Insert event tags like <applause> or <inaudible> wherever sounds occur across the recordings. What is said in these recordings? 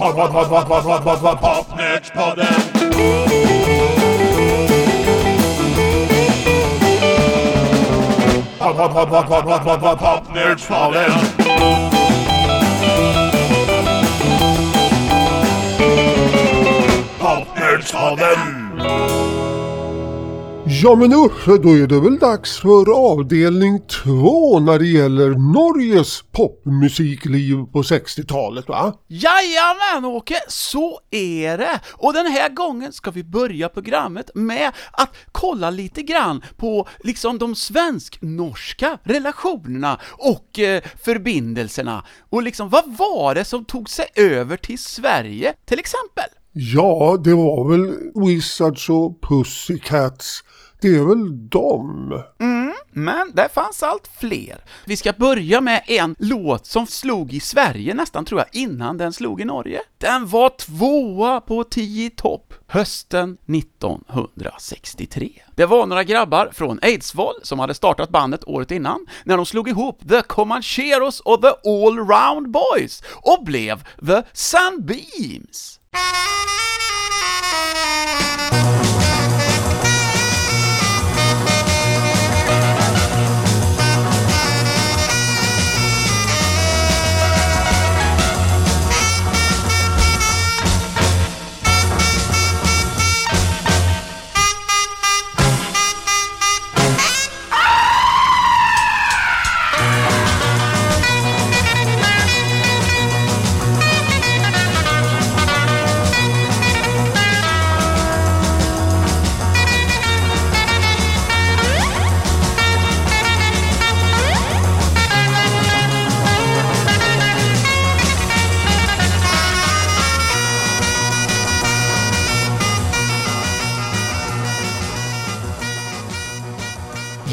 Pod, pod, pod, pod, pod, pod, pod, pod, Popnördspodden. Pod, pod, pod, pod, pod, pod, pod, pod, Popnördspodden. Popnördspodden. Ja men Uffe, då är det väl dags för avdelning två när det gäller Norges popmusikliv på 60-talet va? Jajamän Åke, så är det! Och den här gången ska vi börja programmet med att kolla lite grann på liksom de svensk-norska relationerna och eh, förbindelserna. Och liksom, vad var det som tog sig över till Sverige, till exempel? Ja, det var väl Wizards och Pussycats. Det är väl dem? Mm, men det fanns allt fler. Vi ska börja med en låt som slog i Sverige nästan, tror jag, innan den slog i Norge. Den var tvåa på 10 topp hösten 1963. Det var några grabbar från Eidsvoll som hade startat bandet året innan, när de slog ihop The Comancheros och The Allround Boys och blev The Sunbeams.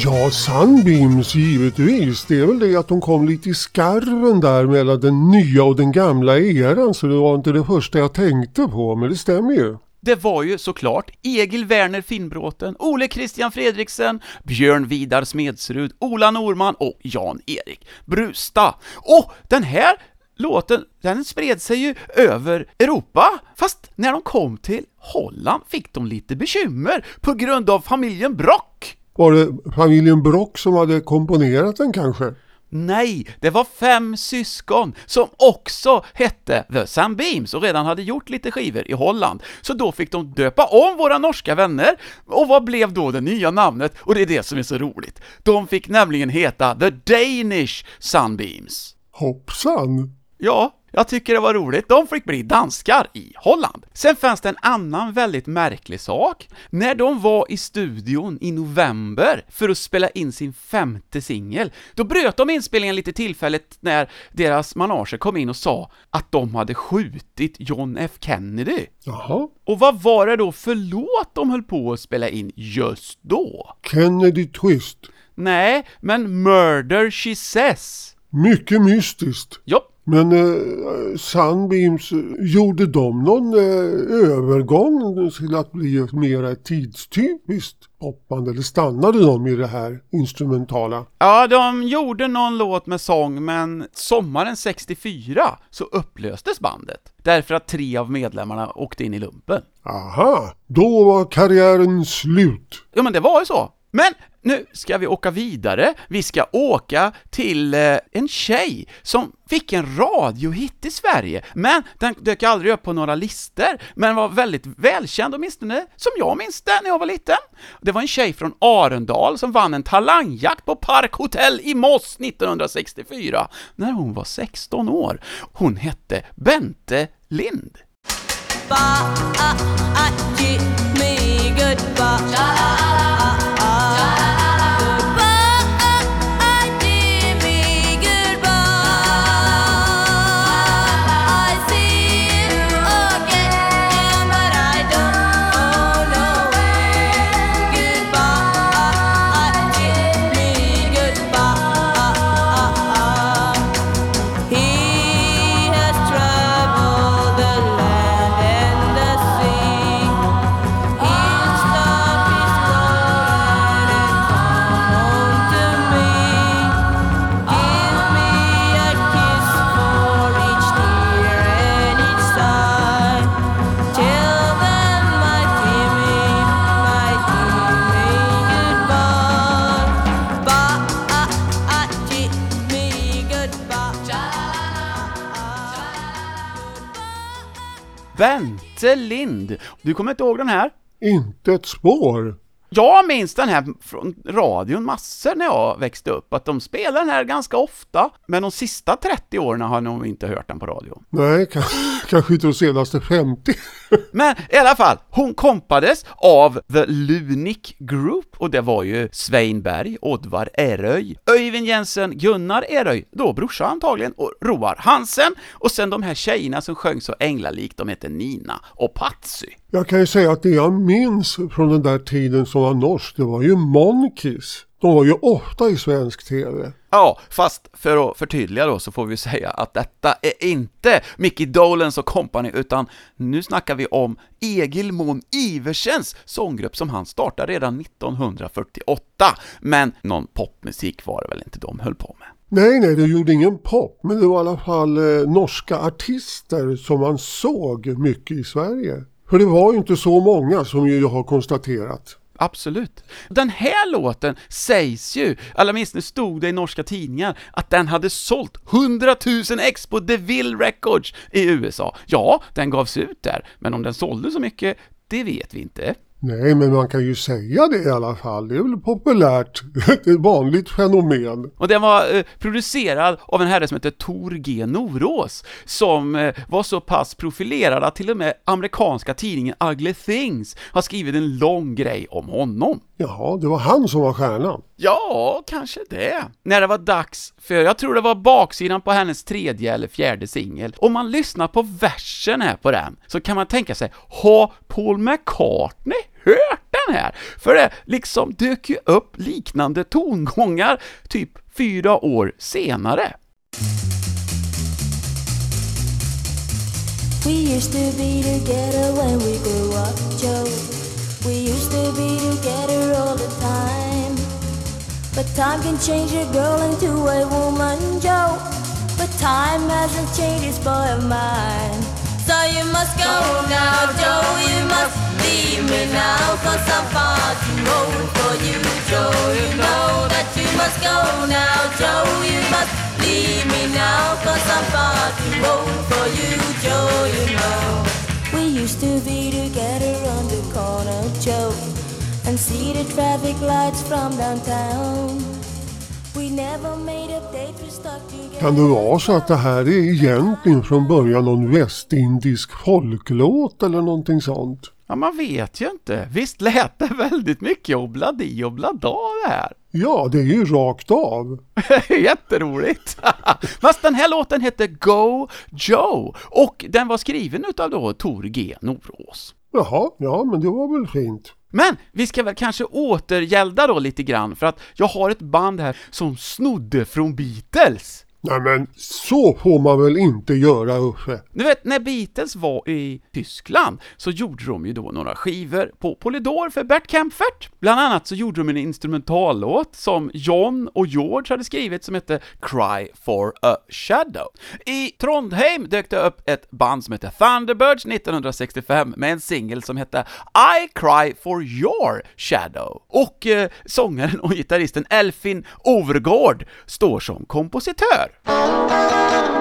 Ja, Sunbeams givetvis. Det är väl det att de kom lite i skarven där mellan den nya och den gamla eran så det var inte det första jag tänkte på, men det stämmer ju. Det var ju såklart Egil Werner Finnbråten, Ole Christian Fredriksen, Björn Vidar Smedsrud, Ola Norman och Jan-Erik Brusta. Och den här låten, den spred sig ju över Europa, fast när de kom till Holland fick de lite bekymmer på grund av familjen Brock. Var det familjen Brock som hade komponerat den kanske? Nej, det var fem syskon som också hette The Sunbeams och redan hade gjort lite skivor i Holland. Så då fick de döpa om våra norska vänner, och vad blev då det nya namnet? Och det är det som är så roligt. De fick nämligen heta The Danish Sunbeams. Hoppsan! Ja, jag tycker det var roligt. De fick bli danskar i Holland. Sen fanns det en annan väldigt märklig sak. När de var i studion i november för att spela in sin femte singel, då bröt de inspelningen lite tillfälligt när deras manager kom in och sa att de hade skjutit John F Kennedy. Jaha. Och vad var det då för låt de höll på att spela in just då? Kennedy Twist. Nej, men Murder She Says. Mycket mystiskt. Ja, Men eh, Sunbeams, gjorde de någon eh, övergång till att bli mer tidstypiskt popband eller stannade de i det här instrumentala? Ja, de gjorde någon låt med sång, men sommaren 64 så upplöstes bandet. Därför att tre av medlemmarna åkte in i lumpen. Aha, då var karriären slut. Ja, men det var ju så. Men nu ska vi åka vidare. Vi ska åka till eh, en tjej som fick en radiohit i Sverige, men den dök aldrig upp på några listor, men var väldigt välkänd åtminstone, som jag minns det när jag var liten. Det var en tjej från Arendal som vann en talangjakt på Park Hotel i Moss 1964, när hon var 16 år. Hon hette Bente Lind. Give me Bente Lind. Du kommer inte ihåg den här? Inte ett spår. Jag minns den här från radion massor när jag växte upp, att de spelar den här ganska ofta, men de sista 30 åren har jag nog inte hört den på radio. Nej, ka- <laughs> kanske inte de senaste 50. <laughs> Men i alla fall, hon kompades av The Lunic Group och det var ju Svein Berg, Oddvar Eröj, Öyvind Jensen, Gunnar Eröj, då brorsa antagligen, och Roar Hansen, och sen de här tjejerna som sjöng så änglalikt, de hette Nina och Patsy. Jag kan ju säga att det jag minns från den där tiden som var norsk, det var ju Monkeys. De var ju ofta i svensk TV. Ja, fast för att förtydliga då så får vi säga att detta är inte Mickey Dolans och company, utan nu snackar vi om Egil Mån Iversens sånggrupp som han startade redan 1948, men någon popmusik var det väl inte de höll på med. Nej, nej, det gjorde ingen pop, men det var i alla fall eh, norska artister som man såg mycket i Sverige. För det var ju inte så många som ju jag har konstaterat. Absolut. Den här låten sägs ju, allra minst nu stod det i norska tidningar, att den hade sålt 100 000 ex på DeVille Records i USA. Ja, den gavs ut där, men om den sålde så mycket, det vet vi inte. Nej, men man kan ju säga det i alla fall. Det är väl populärt. <laughs> Det är ett vanligt fenomen. Och den var eh, producerad av en herre som heter Tor G. Norås, som eh, var så pass profilerad att till och med amerikanska tidningen Ugly Things har skrivit en lång grej om honom. Jaha, det var han som var stjärnan. Ja, kanske det. När det var dags för, jag tror det var baksidan på hennes tredje eller fjärde singel. Om man lyssnar på versen här på den, så kan man tänka sig, har Paul McCartney hört den här? För det liksom dök ju upp liknande tongångar typ fyra år senare. We used to be together when we grew up, Joe. We used to be together all the time. But time can change a girl into a woman, Joe. But time hasn't changed his boy of mine. So you must go now, Joe. You must leave me now, cause I'm far too old for you, Joe. You know that you must go now, Joe. You must leave me now, cause I'm far too old for you, Joe. You know. We used to be together on the Joe, and see the traffic lights from downtown. We never made up dates, we stuck together. Kan det vara så att det här är egentligen från början någon västindisk folklåt eller någonting sånt? Ja, man vet ju inte. Visst lät det väldigt mycket obladi oblada det här? Ja, det är ju rakt av. <laughs> Jätteroligt! <laughs> Fast den här låten hette Go Joe, och den var skriven utav då Tor G. Norås. Jaha, ja men det var väl fint. Men vi ska väl kanske återgälda då lite grann, för att jag har ett band här som snodde från Beatles. Nej men så får man väl inte göra Uffe. Du vet, när Beatles var i Tyskland så gjorde de ju då några skivor på Polydor för Bert Kempfert. Bland annat så gjorde de en instrumentallåt som John och George hade skrivit som hette Cry for a Shadow. I Trondheim dök det upp ett band som hette Thunderbirds 1965 med en singel som hette I Cry for Your Shadow. Och eh, sångaren och gitarristen Elfin Overgård står som kompositör. escuchar.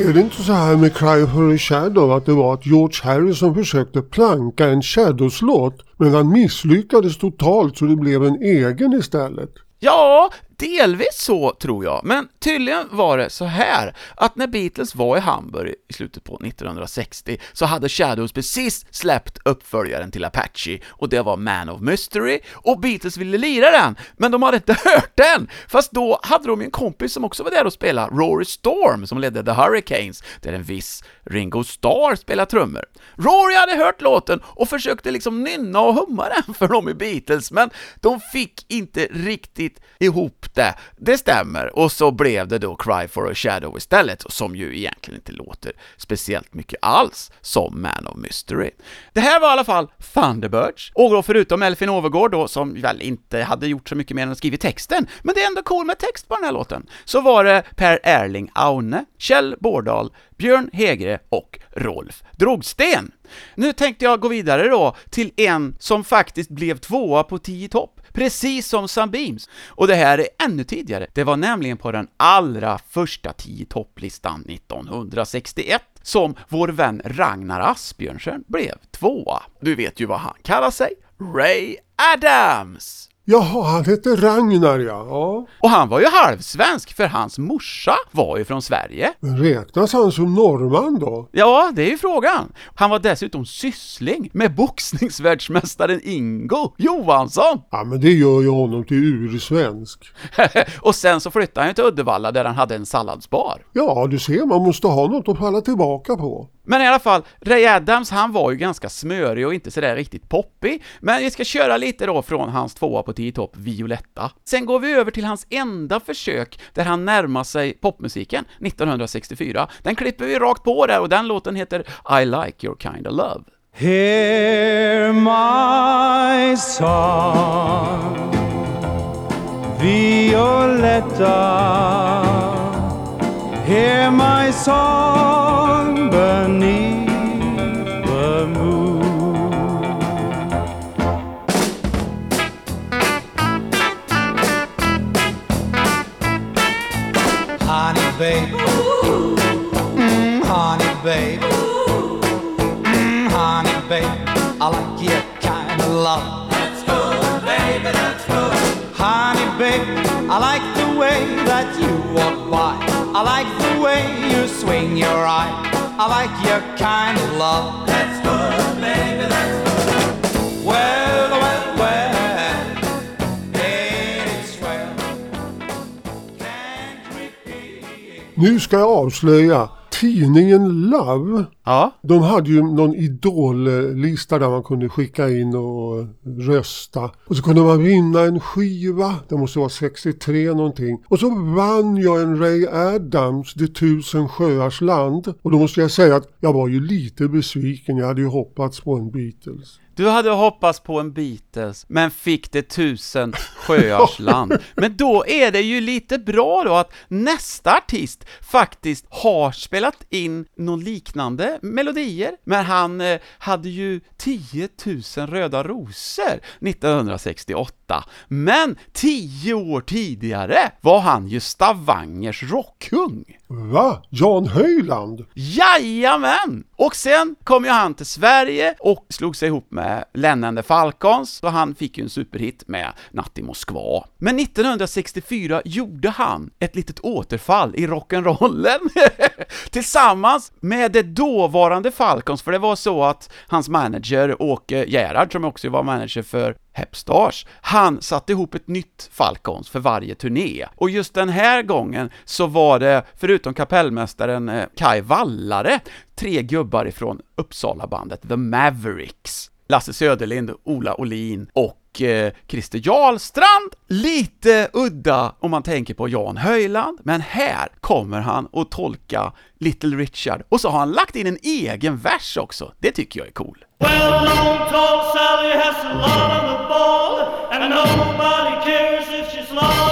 Är det inte så här med Cry for a Shadow att det var att George Harrison försökte planka en Shadows-låt men han misslyckades totalt så det blev en egen istället? Ja, delvis så tror jag, men tydligen var det så här att när Beatles var i Hamburg i slutet på 1960 så hade Shadows precis släppt uppföljaren till Apache och det var Man of Mystery och Beatles ville lira den, men de hade inte <laughs> hört den! Fast då hade de en kompis som också var där och spelade, Rory Storm, som ledde The Hurricanes, där en viss Ringo Starr spelar trummor. Rory hade hört låten och försökte liksom nynna och humma den för dem i Beatles, men de fick inte riktigt ihop det. Det stämmer, och så blev det då Cry for a Shadow istället, som ju egentligen inte låter speciellt mycket alls som Man of Mystery. Det här var i alla fall Thunderbirds, och då förutom Elfin Overgård då, som väl inte hade gjort så mycket mer än att skriva texten, men det är ändå cool med text på den här låten, så var det Per Erling Aune, Kjell Bårdal, Björn Hegre och Rolf Drogsten. Nu tänkte jag gå vidare då till en som faktiskt blev tvåa på 10 topp, precis som Sunbeams. Och det här är ännu tidigare, det var nämligen på den allra första 10 topplistan 1961 som vår vän Ragnar Asbjörnsen blev tvåa. Du vet ju vad han kallar sig, Ray Adams! Jaha, han hette Ragnar ja. ja. Och han var ju halvsvensk, för hans morsa var ju från Sverige. Men räknas han som norrman då? Ja, det är ju frågan. Han var dessutom syssling med boxningsvärldsmästaren Ingo Johansson. Ja, men det gör ju honom till ursvensk. <laughs> och sen så flyttade han ju till Uddevalla där han hade en salladsbar. Ja, du ser, man måste ha något att falla tillbaka på. Men i alla fall, Ray Adams, han var ju ganska smörig och inte sådär riktigt poppig, men vi ska köra lite då från hans tvåa på 10 topp, Violetta. Sen går vi över till hans enda försök där han närmar sig popmusiken, 1964. Den klipper vi rakt på där och den låten heter I like your kind of love. Hear my song, Violetta. Hear my song beneath the moon. Honey, babe. Mm, honey, babe. Mm, honey, babe. I like your kind of love. Let's go, baby, let's go. Honey, babe. I like the way that you walk by. I like the way you swing your eye. I like your kind of love. Let's go, baby, let's go. Well, well, well. Ain't it swell? Can't repeat. Nu ska jag avslöja. Tidningen Love, Ja, de hade ju någon idollista där man kunde skicka in och rösta. Och så kunde man vinna en skiva, det måste vara 63 någonting. Och så vann jag en Ray Adams, Det tusen sjöars land. Och då måste jag säga att jag var ju lite besviken, jag hade ju hoppats på en Beatles. Du hade hoppats på en Beatles, men fick det tusen sjöars <laughs> land. Men då är det ju lite bra då att nästa artist faktiskt har spelat in någon liknande melodier, men han eh, hade ju 10 000 röda rosor 1968. Men tio år tidigare var han ju Stavangers rockkung. Va? Jan Höjland? Jajamän! Och sen kom ju han till Sverige och slog sig ihop med Lennon the Falcons, och han fick ju en superhit med Natt i Moskva. Men 1964 gjorde han ett litet återfall i rock'n'rollen <laughs> tillsammans med det dåvarande Falcons, för det var så att hans manager Åke Gerhard, som också var manager för Hepstars, han satte ihop ett nytt Falcons för varje turné. Och just den här gången så var det, förutom kapellmästaren eh, Kai Vallare, tre gubbar ifrån Uppsala-bandet The Mavericks. Lasse Söderlind, Ola Olin och eh, Christer Jarlstrand. Lite udda om man tänker på Jan Höjland, men här kommer han att tolka Little Richard, och så har han lagt in en egen vers också. Det tycker jag är cool. Well Sally has a lot on the ball, and nobody cares if she's long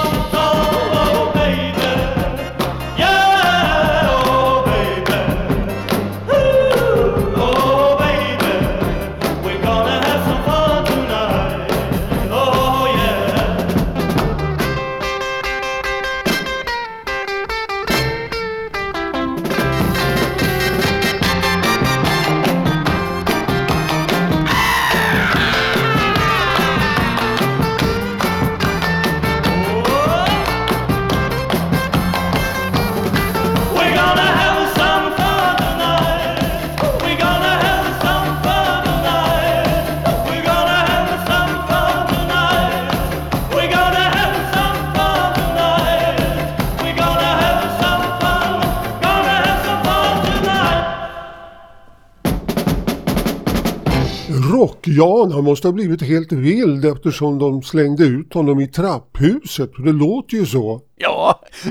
Jan han måste ha blivit helt vild eftersom de slängde ut honom i trapphuset. Det låter ju så. Ja,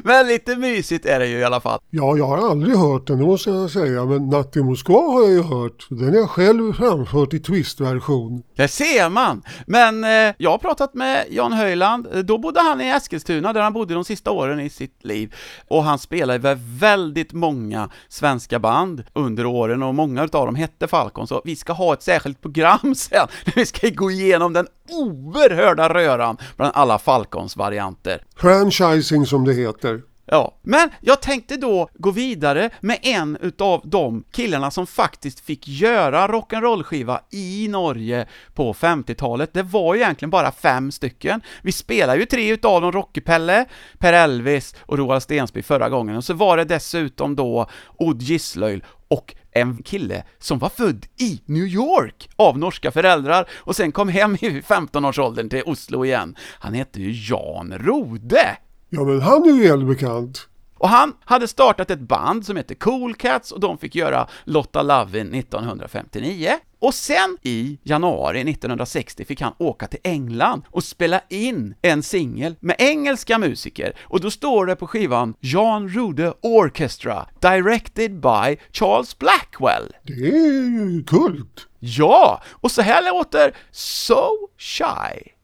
men lite mysigt är det ju i alla fall. Ja, jag har aldrig hört den, det måste jag säga. Men Natt i Moskva har jag ju hört. Den har jag själv framfört i twistversion. Där ser man! Men eh, jag har pratat med Jan Höjland, Eh, då bodde han i Eskilstuna där han bodde de sista åren i sitt liv. Och han spelade med väldigt många svenska band under åren och många utav dem hette Falcon, så vi ska ha ett särskilt program <laughs> sen, där vi ska gå igenom den oerhörda röran bland alla Falcons varianter. Franchising som det heter. Ja, men jag tänkte då gå vidare med en utav de killarna som faktiskt fick göra rock'n'roll-skiva i Norge på 50-talet. Det var ju egentligen bara fem stycken. Vi spelade ju tre utav dem, Rocky-Pelle, Per Elvis och Roald Stensby förra gången, och så var det dessutom då Odd Gisslöjl och en kille som var född i New York av norska föräldrar och sen kom hem i 15-årsåldern till Oslo igen. Han hette ju Jan Rode. Ja, men han är ju välbekant. Och han hade startat ett band som hette Cool Cats och de fick göra Lotta Lovin 1959. Och sen i januari 1960 fick han åka till England och spela in en singel med engelska musiker. Och då står det på skivan Jan Rude Orchestra, directed by Charles Blackwell. Det är ju kult. Ja, och så här låter So Shy.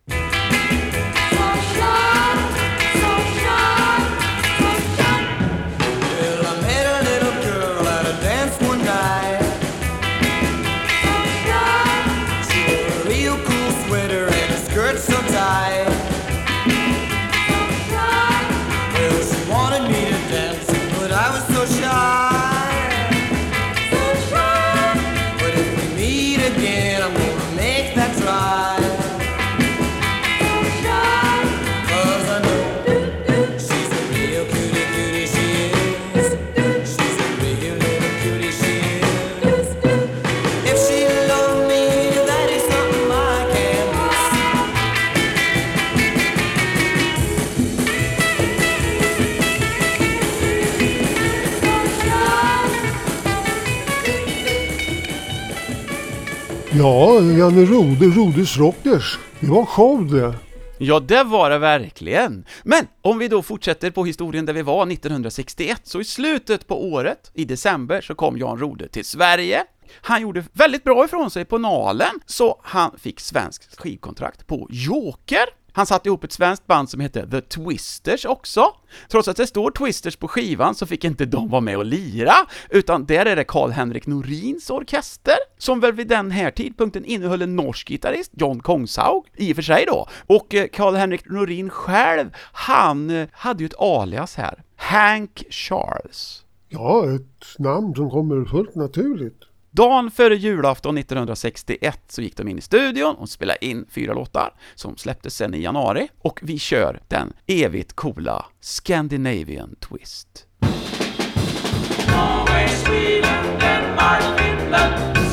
Ja, Janne Rode, Rodes Rockers. Det var show det. Ja, det var det verkligen. Men om vi då fortsätter på historien där vi var 1961, så i slutet på året, i december, så kom Jan Rode till Sverige. Han gjorde väldigt bra ifrån sig på Nalen, så han fick svenskt skivkontrakt på Joker. Han satte ihop ett svenskt band som hette The Twisters också. Trots att det står Twisters på skivan så fick inte de vara med och lira, utan där är det Karl-Henrik Norins orkester, som väl vid den här tidpunkten innehöll en norsk gitarrist, John Kongshaug, i och för sig då. Och eh, Karl-Henrik Norin själv, han eh, hade ju ett alias här, Hank Charles. Ja, ett namn som kommer fullt naturligt. Dagen före julafton 1961 så gick de in i studion och spelade in fyra låtar som släpptes sen i januari och vi kör den evigt coola Scandinavian Twist. Norway, Sweden, Denmark, Finland,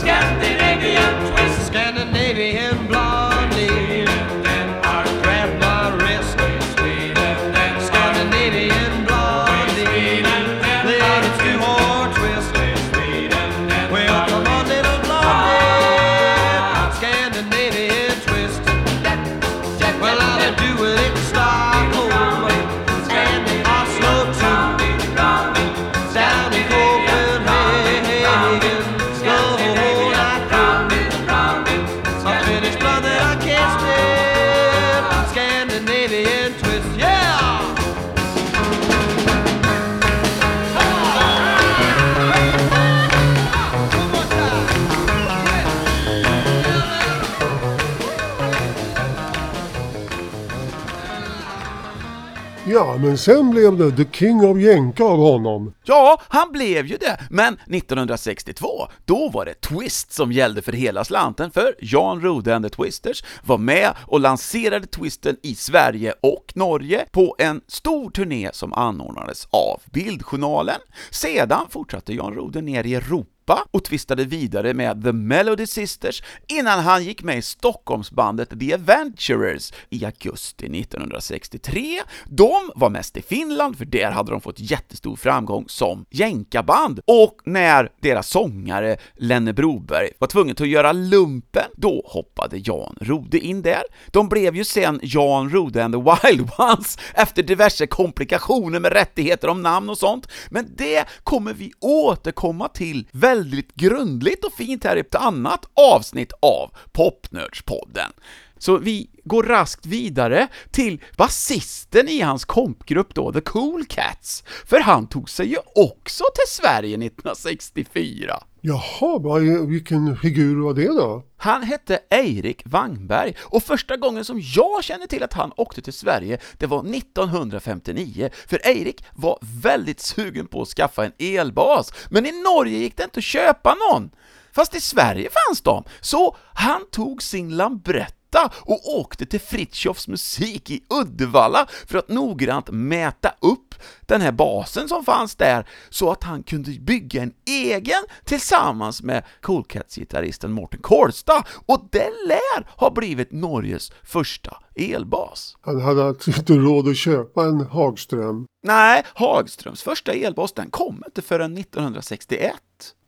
men sen blev det The King of Jänka av honom. Ja, han blev ju det, men 1962, då var det Twist som gällde för hela slanten, för Jan Rode and the Twisters var med och lanserade Twisten i Sverige och Norge på en stor turné som anordnades av Bildjournalen. Sedan fortsatte Jan Rode ner i Europa Europa och tvistade vidare med The Melody Sisters innan han gick med i Stockholmsbandet The Adventurers i augusti 1963. De var mest i Finland, för där hade de fått jättestor framgång som jänkaband, och när deras sångare Lenne Broberg var tvungen att göra lumpen, då hoppade Jan Rode in där. De blev ju sen Jan Rode and the Wild Ones efter diverse komplikationer med rättigheter om namn och sånt, men det kommer vi återkomma till väldigt väldigt grundligt och fint här i ett annat avsnitt av Popnördspodden. Så vi går raskt vidare till basisten i hans kompgrupp då, The Cool Cats, för han tog sig ju också till Sverige 1964. Jaha, vilken figur var det då? Han hette Eirik Wangberg och första gången som jag känner till att han åkte till Sverige, det var 1959, för Eirik var väldigt sugen på att skaffa en elbas, men i Norge gick det inte att köpa någon. Fast i Sverige fanns de, så han tog sin Lambretta och åkte till Fritjofs musik i Uddevalla för att noggrant mäta upp den här basen som fanns där så att han kunde bygga en egen tillsammans med Cool Cats-gitarristen Morten Kolstad och det lär ha blivit Norges första elbas. Han hade alltså <laughs> inte råd att köpa en Hagström. Nej, Hagströms första elbas den kom inte förrän 1961.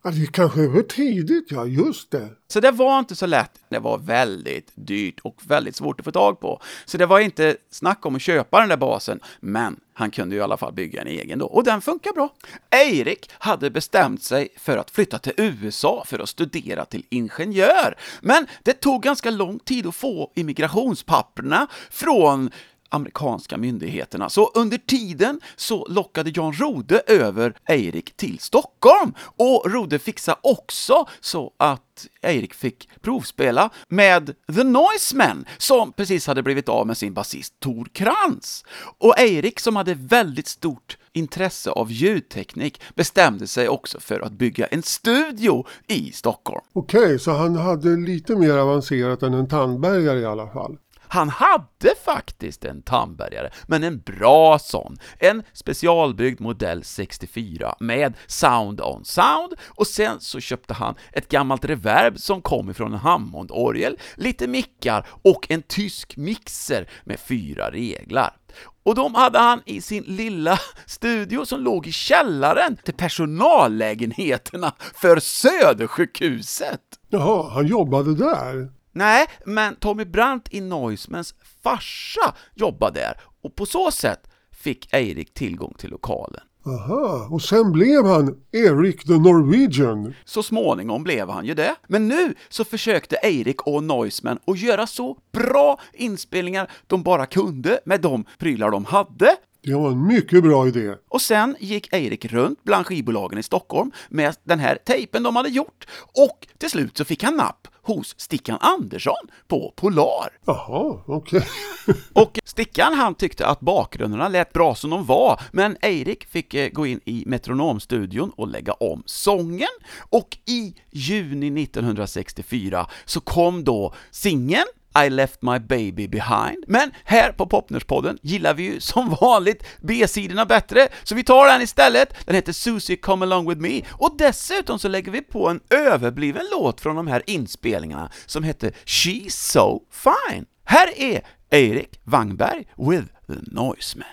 Ja, det kanske var tidigt, ja just det. Så det var inte så lätt. Det var väldigt dyrt och väldigt svårt att få tag på. Så det var inte snack om att köpa den där basen, men han kunde ju i alla fall bygga en egen då, och den funkar bra. Eirik hade bestämt sig för att flytta till USA för att studera till ingenjör, men det tog ganska lång tid att få immigrationspapperna från amerikanska myndigheterna. Så under tiden så lockade Jan Rode över Eirik till Stockholm och Rode fixade också så att Eirik fick provspela med The Noisemen som precis hade blivit av med sin basist Tor Krantz. Och Eirik som hade väldigt stort intresse av ljudteknik bestämde sig också för att bygga en studio i Stockholm. Okej, så han hade lite mer avancerat än en tandbergare i alla fall. Han hade faktiskt en Tambergare, men en bra sån. En specialbyggd modell 64 med Sound on Sound och sen så köpte han ett gammalt reverb som kom ifrån en Hammond-orgel, lite mickar och en tysk mixer med fyra reglar. Och de hade han i sin lilla studio som låg i källaren till personallägenheterna för Södersjukhuset. Jaha, han jobbade där. Nej, men Tommy Brandt i Noisemans farsa jobbade där och på så sätt fick Eirik tillgång till lokalen. Aha, och sen blev han Eric the Norwegian. Så småningom blev han ju det. Men nu så försökte Eirik och Noiseman att göra så bra inspelningar de bara kunde med de prylar de hade. Det var en mycket bra idé. Och sen gick Eirik runt bland skivbolagen i Stockholm med den här tejpen de hade gjort och till slut så fick han napp hos Stickan Andersson på Polar. Jaha, okej. <laughs> Och Stickan han tyckte att bakgrunderna lät bra som de var, men Eirik fick eh, gå in i Metronomstudion och lägga om sången, och i juni 1964 så kom då singeln i left my baby behind. Men här på Popnerspodden gillar vi ju <laughs> som vanligt B-sidorna bättre, så vi tar den istället. Den heter Susie Come Along With Me, och dessutom så lägger vi på en överbliven låt från de här inspelningarna som heter She's So Fine. Här är Erik Wangberg with the Noisemen.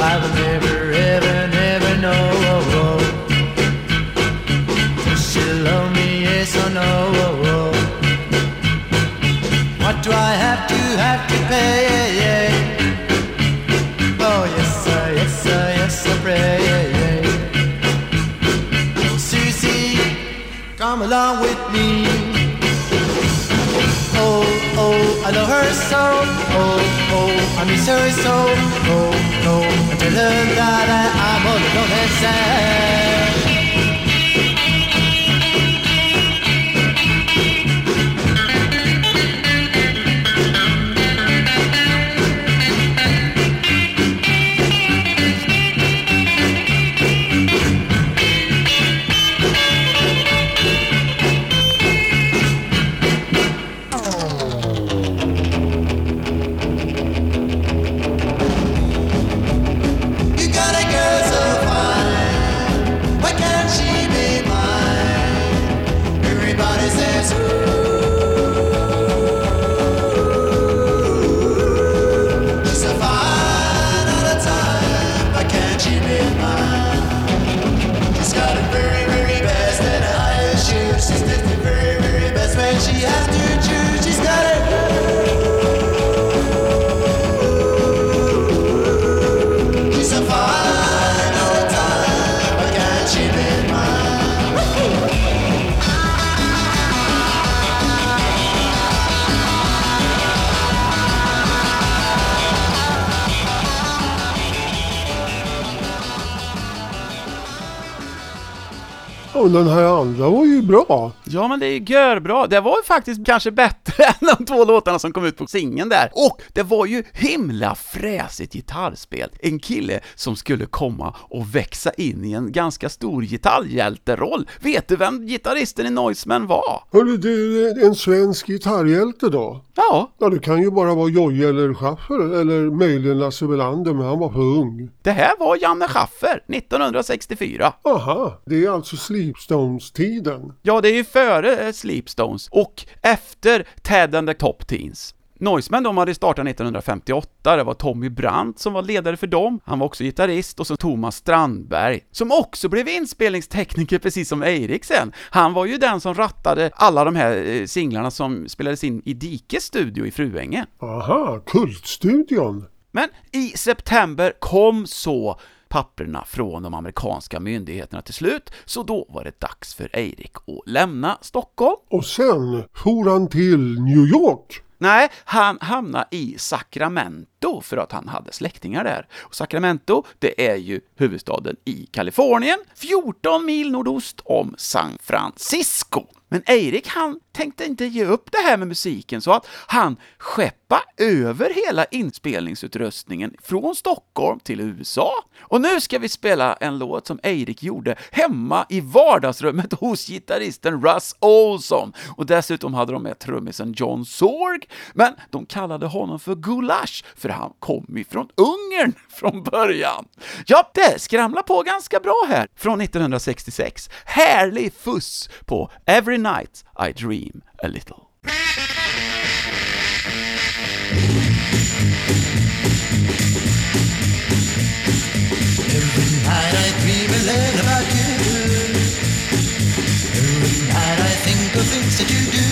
I'll come along with me. Oh, oh, I love her so. Oh, oh, I miss her so. Oh, oh, I tell her that I, I'm all alone and sad. Men den här andra var ju bra. Ja, men det är ju görbra. Det var ju faktiskt kanske bättre <laughs> än de två låtarna som kom ut på singeln där. Och det var ju himla fräsigt gitarrspel. En kille som skulle komma och växa in i en ganska stor gitarrhjälteroll. Vet du vem gitarristen i Noiseman var? Hörru du, en svensk gitarrhjälte då? Ja, Ja, det kan ju bara vara Jojje eller Schaffer eller möjligen Lasse Welander, men han var för ung. det här var Janne Schaffer, 1964. Aha, det är alltså Sleepstones-tiden. Ja, det är ju före eh, Sleepstones och efter Ted and the Top Teens. Noiseman de hade startat 1958, det var Tommy Brandt som var ledare för dem, han var också gitarrist, och så Thomas Strandberg, som också blev inspelningstekniker precis som Eirik sen. Han var ju den som rattade alla de här eh, singlarna som spelades in i Dikes studio i Fruängen. Aha, Kultstudion. Men i september kom så papperna från de amerikanska myndigheterna till slut, så då var det dags för Eirik att lämna Stockholm. Och sen for han till New York. Nej, han hamnade i Sacramento för att han hade släktingar där. Och Sacramento, det är ju huvudstaden i Kalifornien, 14 mil nordost om San Francisco. Men Eirik, han tänkte inte ge upp det här med musiken, så att han skeppade över hela inspelningsutrustningen från Stockholm till USA. Och nu ska vi spela en låt som Eirik gjorde hemma i vardagsrummet hos gitarristen Russ Olsson. Och dessutom hade de med trummisen John Sorg, men de kallade honom för Gulasch, för han kom ifrån Ungern från början. Ja, det skramlar på ganska bra här från 1966. Härlig fuss på Every Night I Dream a Little. Every night I dream a little about you. Every night I think of things that you do.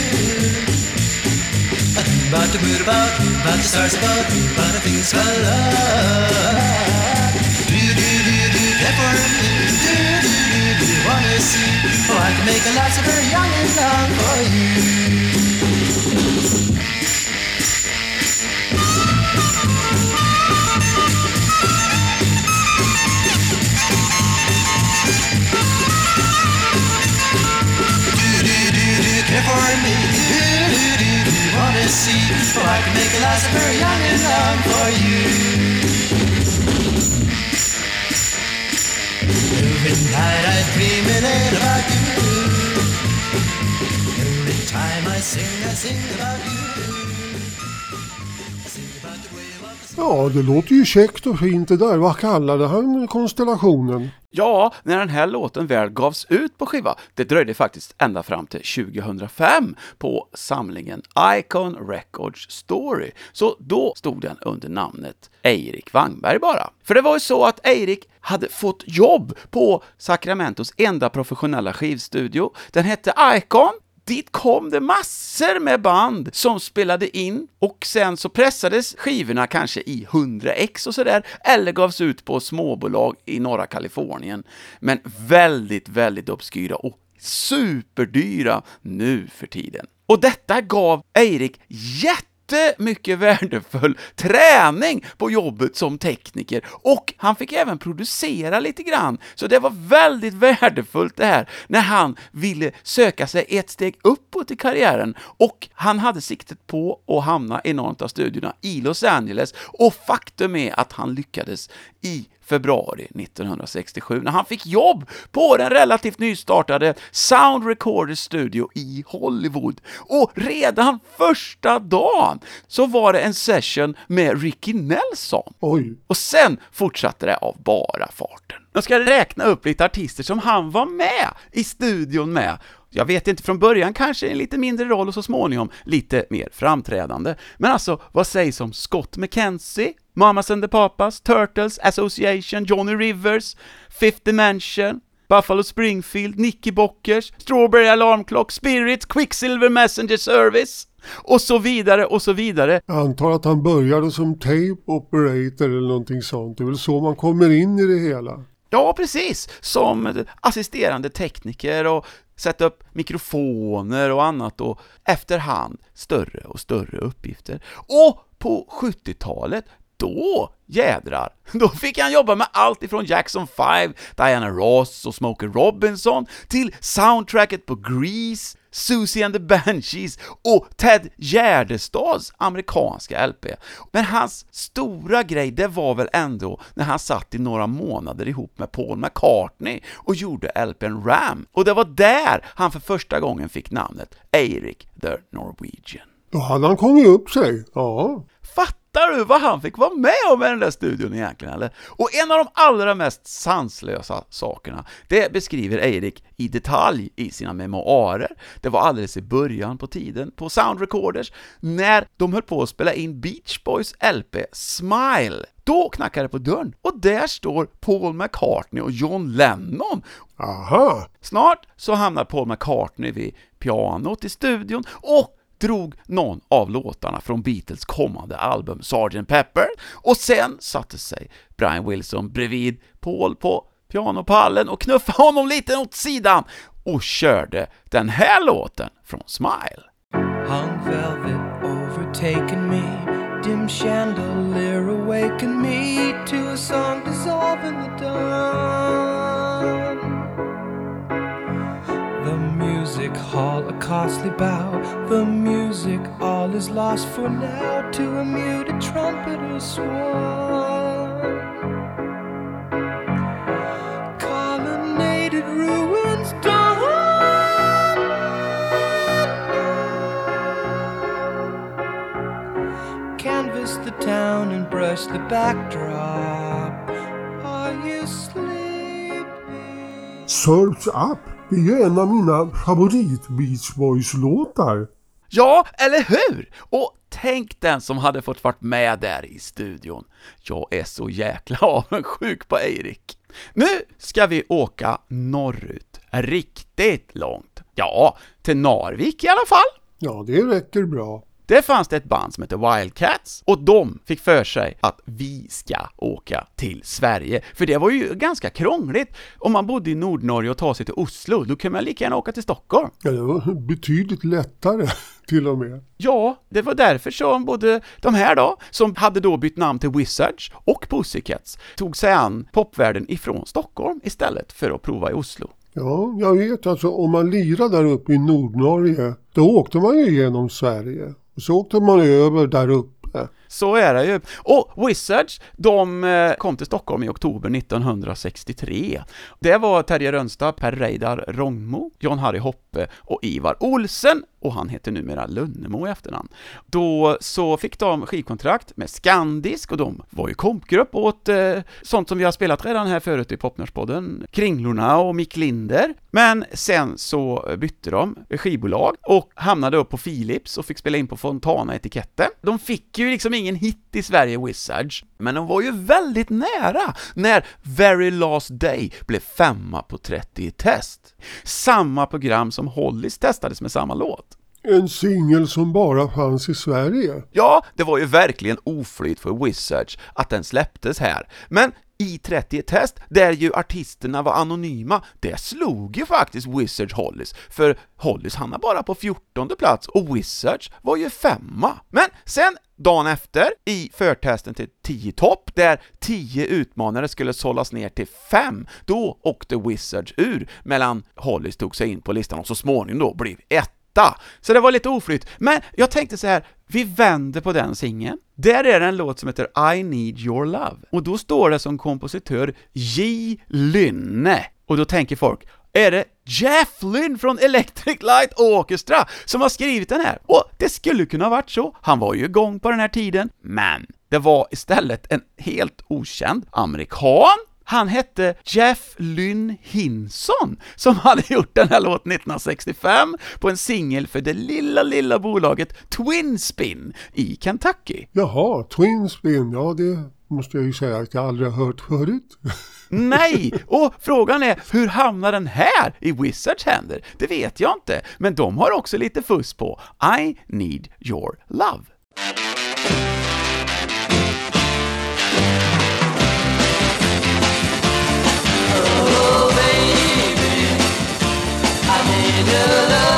I think about the mood about you, about the stars about you, about the things I love. Do do do do care for me? Do do do do wanna see? Oh, I can make a life so very young and long for you. care for me? Do, do, do, do you wanna see? Oh, I can make a life so very young and long for you. Every night I dream a little about you. Ja, det låter ju käckt och fint det där. Vad kallade han konstellationen? Ja, när den här låten väl gavs ut på skiva, det dröjde faktiskt ända fram till 2005 på samlingen Icon Records Story. Så då stod den under namnet Eirik Wangberg bara. För det var ju så att Eirik hade fått jobb på Sacramentos enda professionella skivstudio. Den hette Icon Dit kom det massor med band som spelade in och sen så pressades skivorna kanske i 100 ex och sådär, eller gavs ut på småbolag i norra Kalifornien. Men väldigt, väldigt obskyra och superdyra nu för tiden. Och detta gav Eirik jätte mycket värdefull träning på jobbet som tekniker. Och han fick även producera lite grann. Så det var väldigt värdefullt det här när han ville söka sig ett steg uppåt i karriären. Och han hade siktet på att hamna i någon av studierna i Los Angeles. Och faktum är att han lyckades i februari 1967 när han fick jobb på den relativt nystartade Sound Recorder Studio i Hollywood. Och redan första dagen så var det en session med Ricky Nelson. Oj. Och sen fortsatte det av bara farten. Jag ska räkna upp lite artister som han var med i studion med. Jag vet inte, från början kanske en lite mindre roll och så småningom lite mer framträdande. Men alltså, vad sägs om Scott McKenzie, Mamas and the Papas, Turtles, Association, Johnny Rivers, Fifth Dimension, Buffalo Springfield, Nicky Bockers, Strawberry Alarm Clock, Spirits, Quicksilver Messenger Service och så vidare och så vidare. Jag antar att han började som tape operator eller någonting sånt. Det är väl så man kommer in i det hela. Ja, precis, som assisterande tekniker och sätta upp mikrofoner och annat och efterhand större och större uppgifter. Och på 70-talet då jädrar, <laughs> då fick han jobba med allt ifrån Jackson 5, Diana Ross och Smokey Robinson till soundtracket på Grease, Susie and the Banshees och Ted Gärdestads amerikanska LP. Men hans stora grej, det var väl ändå när han satt i några månader ihop med Paul McCartney och gjorde LPn Ram. Och det var där han för första gången fick namnet Eirik the Norwegian. Då hade han kommit upp sig. Ja. Fattar du vad han fick vara med om i den där studion egentligen eller? Och en av de allra mest sanslösa sakerna, det beskriver Eirik i detalj i sina memoarer. Det var alldeles i början på tiden, på Sound Recorders, när de höll på att spela in Beach Boys LP Smile. Då knackade det på dörren, och där står Paul McCartney och John Lennon Aha. Snart så hamnar Paul McCartney vid pianot i studion och drog någon av låtarna från Beatles kommande album Sgt. Pepper och sen satte sig Brian Wilson bredvid Paul på pianopallen och knuffade honom lite åt sidan och körde den här låten från Smile. Hung velvet overtaken me, dim chandelier awaken me to a song dissolving the dawn. Music hall a costly bow, the music all is lost for now to a muted trumpeter swan. Colonnaded ruins dawn. Canvas the town and brush the backdrop. Are you sleeping? Surf's Up. Det är ju en av mina favorit Beach Boys-låtar. Ja, eller hur? Och tänk den som hade fått varit med där i studion. Jag är så jäkla <laughs> avundsjuk på Eirik. Nu ska vi åka norrut, riktigt långt. Ja, till Narvik i alla fall. Ja, det räcker bra. Där fanns det ett band som hette Wildcats, och de fick för sig att vi ska åka till Sverige, för det var ju ganska krångligt. Om man bodde i Nordnorge och ta sig till Oslo, då kan man lika gärna åka till Stockholm. Ja, det var betydligt lättare <laughs> till och med. Ja, det var därför som både de här då, som hade då bytt namn till Wizards, och Pussycats, tog sig an popvärlden ifrån Stockholm istället för att prova i Oslo. Ja, jag vet alltså om man lirade där uppe i Nordnorge, då åkte man ju genom Sverige. Och så åkte man över där uppe. Så är det ju. Och Wizards, de eh, kom till Stockholm i oktober 1963. Det var Terje Rönnstad, Per Reidar Rångmo, John-Harry Hoppe och Ivar Olsen, och han heter numera Lönnemo i efternamn. Då så fick de skivkontrakt med Skandisk och de var ju kompgrupp åt eh, sånt som vi har spelat redan här förut i Popnörspodden, Kringlorna och Mick Linder. Men sen så bytte de skivbolag och hamnade upp på Philips och fick spela in på Fontana-etiketten. De fick ju liksom ingen hit i Sverige, Wizards, men de var ju väldigt nära när Very Last Day blev femma på 30 i test. Samma program som Hollies testades med samma låt. En singel som bara fanns i Sverige. Ja, det var ju verkligen oflyt för Wizards att den släpptes här, men i 30 test, där ju artisterna var anonyma, det slog ju faktiskt Wizards Hollies, för Hollies hamnade bara på 14 plats och Wizards var ju femma. Men sen, dagen efter, i förtesten till 10 topp, där 10 utmanare skulle sållas ner till 5, då åkte Wizards ur, medan Hollies tog sig in på listan och så småningom då blev etta. så det var lite oflytt, men jag tänkte så här, vi vänder på den singeln. Där är det en låt som heter I Need Your Love, och då står det som kompositör J. Lynne, och då tänker folk, är det Jeff Lynne från Electric Light Orchestra som har skrivit den här? Och det skulle kunna ha varit så, han var ju igång på den här tiden, men det var istället en helt okänd amerikan han hette Jeff Lynn Hinson, som hade <laughs> gjort den här låten 1965 på en singel för det lilla, lilla bolaget Twinspin i Kentucky. Jaha, Twinspin, ja det måste jag ju säga att jag aldrig har hört förut. <laughs> Nej! Och frågan är, hur hamnar den här i Wizards händer? Det vet jag inte, men de har också lite fuss på I need your love. Oh, I need your love.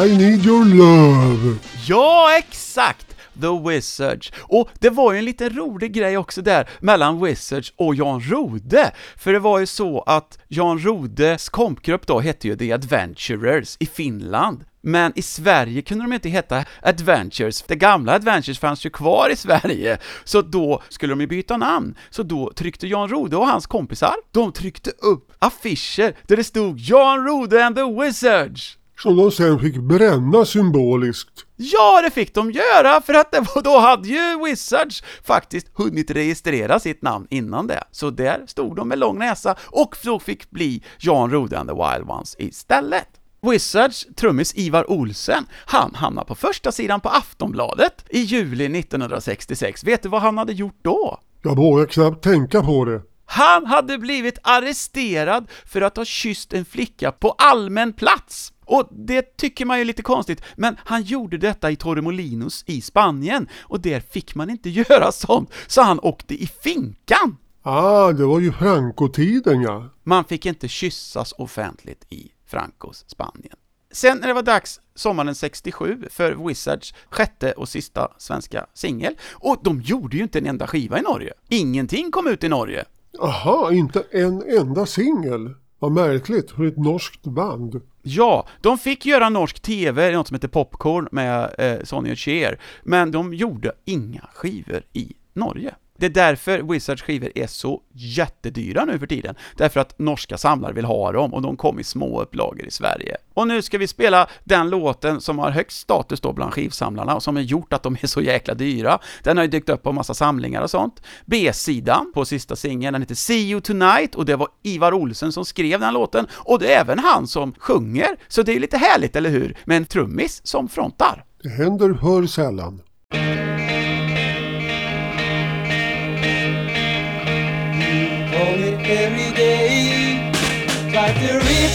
I need your love Ja, exakt! The Wizards. Och det var ju en liten rolig grej också där mellan Wizards och Jan Rode. För det var ju så att Jan Rodes kompgrupp då hette ju The Adventurers i Finland. Men i Sverige kunde de inte heta Adventures, det gamla Adventures fanns ju kvar i Sverige, så då skulle de ju byta namn. Så då tryckte Jan Rode och hans kompisar, de tryckte upp affischer där det stod Jan Rode and the Wizards. Som de sen fick bränna symboliskt. Ja, det fick de göra, för att det var, då hade ju Wizards faktiskt hunnit registrera sitt namn innan det. Så där stod de med lång näsa och så fick bli Jan Rode and the Wild Ones istället. Wizards trummis Ivar Olsen, han hamnade på första sidan på Aftonbladet i juli 1966. Vet du vad han hade gjort då? Jag vågar knappt tänka på det. Han hade blivit arresterad för att ha kysst en flicka på allmän plats. Och det tycker man ju är lite konstigt, men han gjorde detta i Torremolinos i Spanien, och där fick man inte <laughs> göra sånt, så han åkte i finkan! Ah, det var ju Franco-tiden ja. Man fick inte kyssas offentligt i Francos Spanien. Sen när det var dags sommaren 67 för Wizards sjätte och sista svenska singel, och de gjorde ju inte en enda skiva i Norge. Ingenting kom ut i Norge. Aha, inte en enda singel. Vad märkligt för ett norskt band. Ja, de fick göra norsk TV, något som heter Popcorn med eh, Sonny och Cher, men de gjorde inga skivor i Norge. Det är därför Wizards skivor är så jättedyra nu för tiden, därför att norska samlare vill ha dem och de kom i små upplagor i Sverige. Och nu ska vi spela den låten som har högst status då bland skivsamlarna och som har gjort att de är så jäkla dyra. Den har ju dykt upp på massa samlingar och sånt. B-sidan på sista singeln, den heter See You Tonight och det var Ivar Olsen som skrev den låten och det är även han som sjunger, så det är ju lite härligt, eller hur? Med en trummis som frontar. Det händer hör sällan.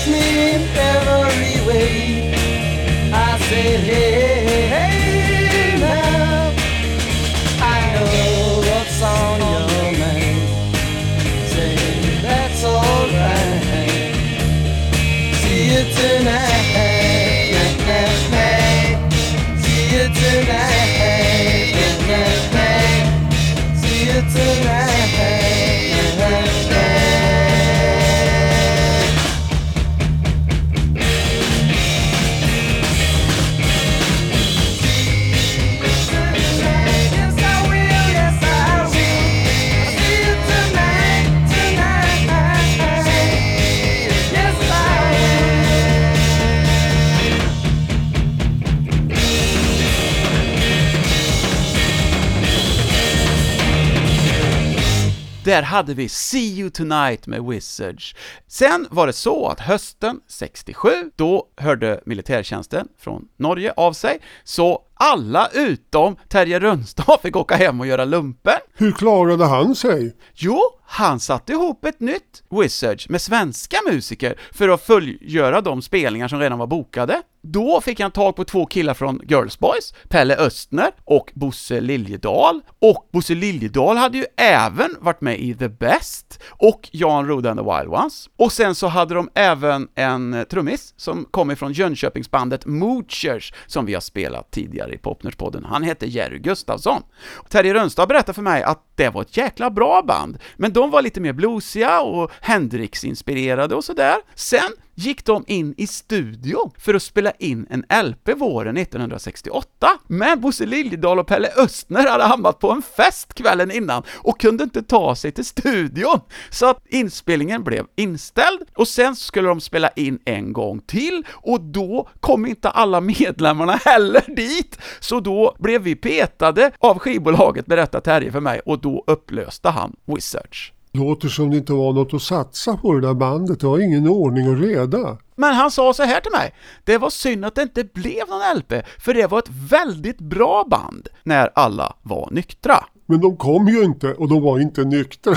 Me in every way. I say, hey, hey, Där hade vi See You Tonight med Wizards. Sen var det så att hösten 67, då hörde militärtjänsten från Norge av sig, så alla utom Terje Rönnstad <laughs> fick åka hem och göra lumpen. Hur klarade han sig? Jo, han satte ihop ett nytt Wizards med svenska musiker för att fullgöra de spelningar som redan var bokade. Då fick han tag på två killar från Girls Boys, Pelle Östner och Bosse Liljedahl. Och Bosse Liljedahl hade ju även varit med i The Best och Jan Rode and the Wild Ones. Och sen så hade de även en eh, trummis som kom ifrån Jönköpingsbandet Moochers som vi har spelat tidigare i Popnerspodden. Han hette Jerry Gustafsson. Terje Rönnstad berättade för mig att det var ett jäkla bra band, men de var lite mer bluesiga och Hendrix-inspirerade och sådär. Sen gick de in i studio för att spela in en LP våren 1968. Men Bosse Liljedahl och Pelle Östner hade hamnat på en fest kvällen innan och kunde inte ta sig till studion. Så att inspelningen blev inställd och sen skulle de spela in en gång till och då kom inte alla medlemmarna <laughs> heller dit. Så då blev vi petade av skivbolaget, berättar Terje för mig, och då upplöste han Wizards. Låter som det inte var något att satsa på det där bandet. Det var ingen ordning och reda. Men han sa så här till mig, det var synd att det inte blev någon LP, för det var ett väldigt bra band när alla var nyktra. Men de kom ju inte och de var inte nyktra. <laughs>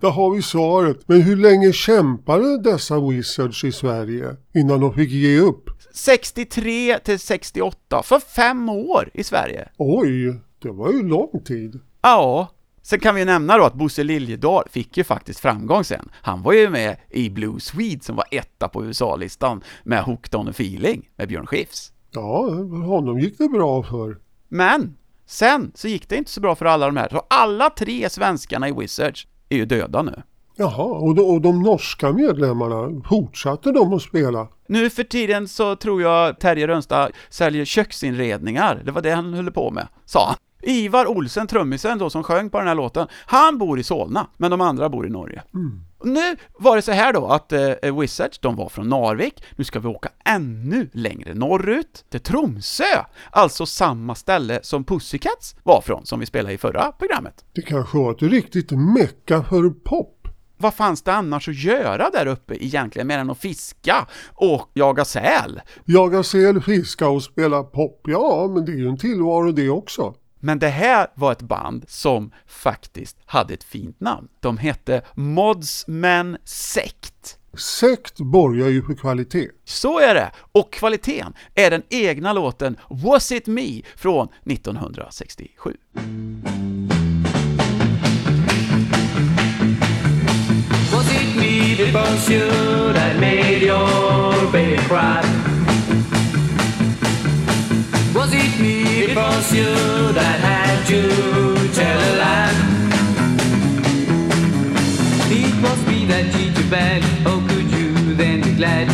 Där har vi svaret. Men hur länge kämpade dessa Wizards i Sverige innan de fick ge upp? 63 till 68, för fem år i Sverige. Oj, det var ju lång tid. Ja, Sen kan vi nämna då att Bosse Liljedahl fick ju faktiskt framgång sen. Han var ju med i Blue Swede som var etta på USA-listan med Hooked on a feeling med Björn Skifs. Ja, honom gick det bra för. Men sen så gick det inte så bra för alla de här, så alla tre svenskarna i Wizards är ju döda nu. Jaha, och de, och de norska medlemmarna, fortsatte de att spela? Nu för tiden så tror jag Terje Rönnstad säljer köksinredningar, det var det han höll på med, sa han. Ivar Olsen, trummisen då som sjöng på den här låten, han bor i Solna, men de andra bor i Norge. Nu var det så här då att eh, Wizards, de var från Narvik, nu ska vi åka ännu längre norrut, till Tromsö, alltså samma ställe som Pussycats var från, som vi spelade i förra programmet. Det kanske var ett riktigt mecka för pop. Vad fanns det annars att göra där uppe egentligen, mer än att fiska och jaga säl? Jaga säl, fiska och spela pop, ja men det är ju en tillvaro det också. Men det här var ett band som faktiskt hade ett fint namn. De hette Modsman Sect. Sekt borgar ju för kvalitet. Så är det! Och kvaliteten är den egna låten Was It Me från 1967. Was it me because you that made your baby cry? Me because you that had to tell a lie? It must be that you bad. Oh, could you then be glad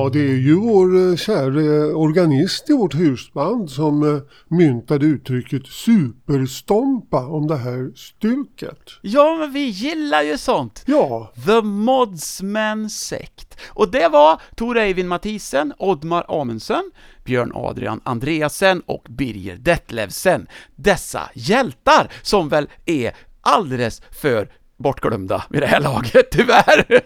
Ja, det är ju vår eh, käre organist i vårt husband som eh, myntade uttrycket superstompa om det här stuket. Ja, men vi gillar ju sånt! Ja, The Modsman Sect. Och det var Tor Eivind Mathisen, Oddmar Amundsen, Björn Adrian Andreasen och Birger Detlevsen. Dessa hjältar som väl är alldeles för bortglömda vid det här laget, <laughs> tyvärr.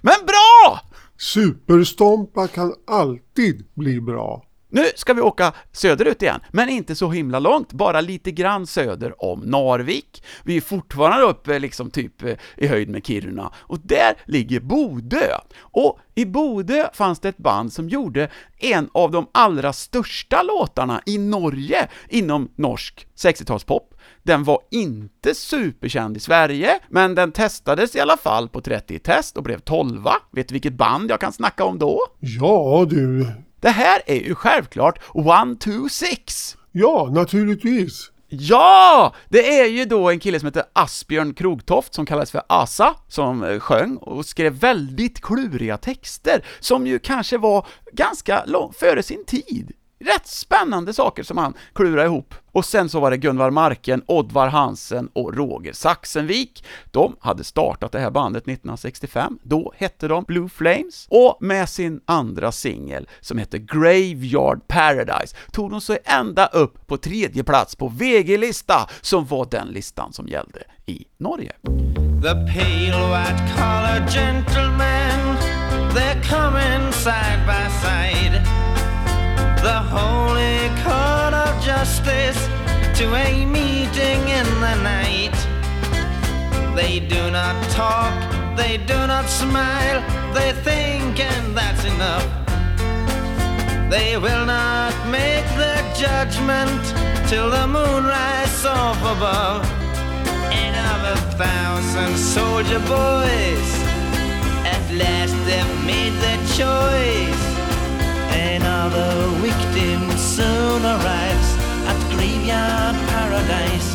Men bra! Superstompa kan alltid bli bra. Nu ska vi åka söderut igen, men inte så himla långt, bara lite grann söder om Narvik. Vi är fortfarande uppe liksom typ eh, i höjd med Kiruna, och där ligger Bodö. Och i Bodö fanns det ett band som gjorde en av de allra största låtarna i Norge inom norsk 60-talspop. Den var inte superkänd i Sverige, men den testades i alla fall på 30-test och blev 12 Vet du vilket band jag kan snacka om då? Ja du, det här är ju självklart One Two Six. ja naturligtvis. Ja! Det är ju då en kille som heter Asbjörn Krogtoft, som kallas för Asa, som eh, sjöng och skrev väldigt kluriga texter, som ju kanske var ganska långt före sin tid. Rätt spännande saker som han klurade ihop. Och sen så var det Gunvar Marken, Oddvar Hansen och Roger Saxenvik. De hade startat det här bandet 1965. Då hette de Blue Flames. Och med sin andra singel, som hette Graveyard Paradise, tog de sig ända upp på tredje plats på VG-lista, som var den listan som gällde i Norge. The pale white collar gentlemen, they're coming side by side. The holy court of justice to a meeting in the night. They do not talk, they do not smile, they think and that's enough. They will not make their judgment till the moon rises off above. And of a thousand soldier boys, at last they've made their choice. Another victim soon arrives at graveyard paradise.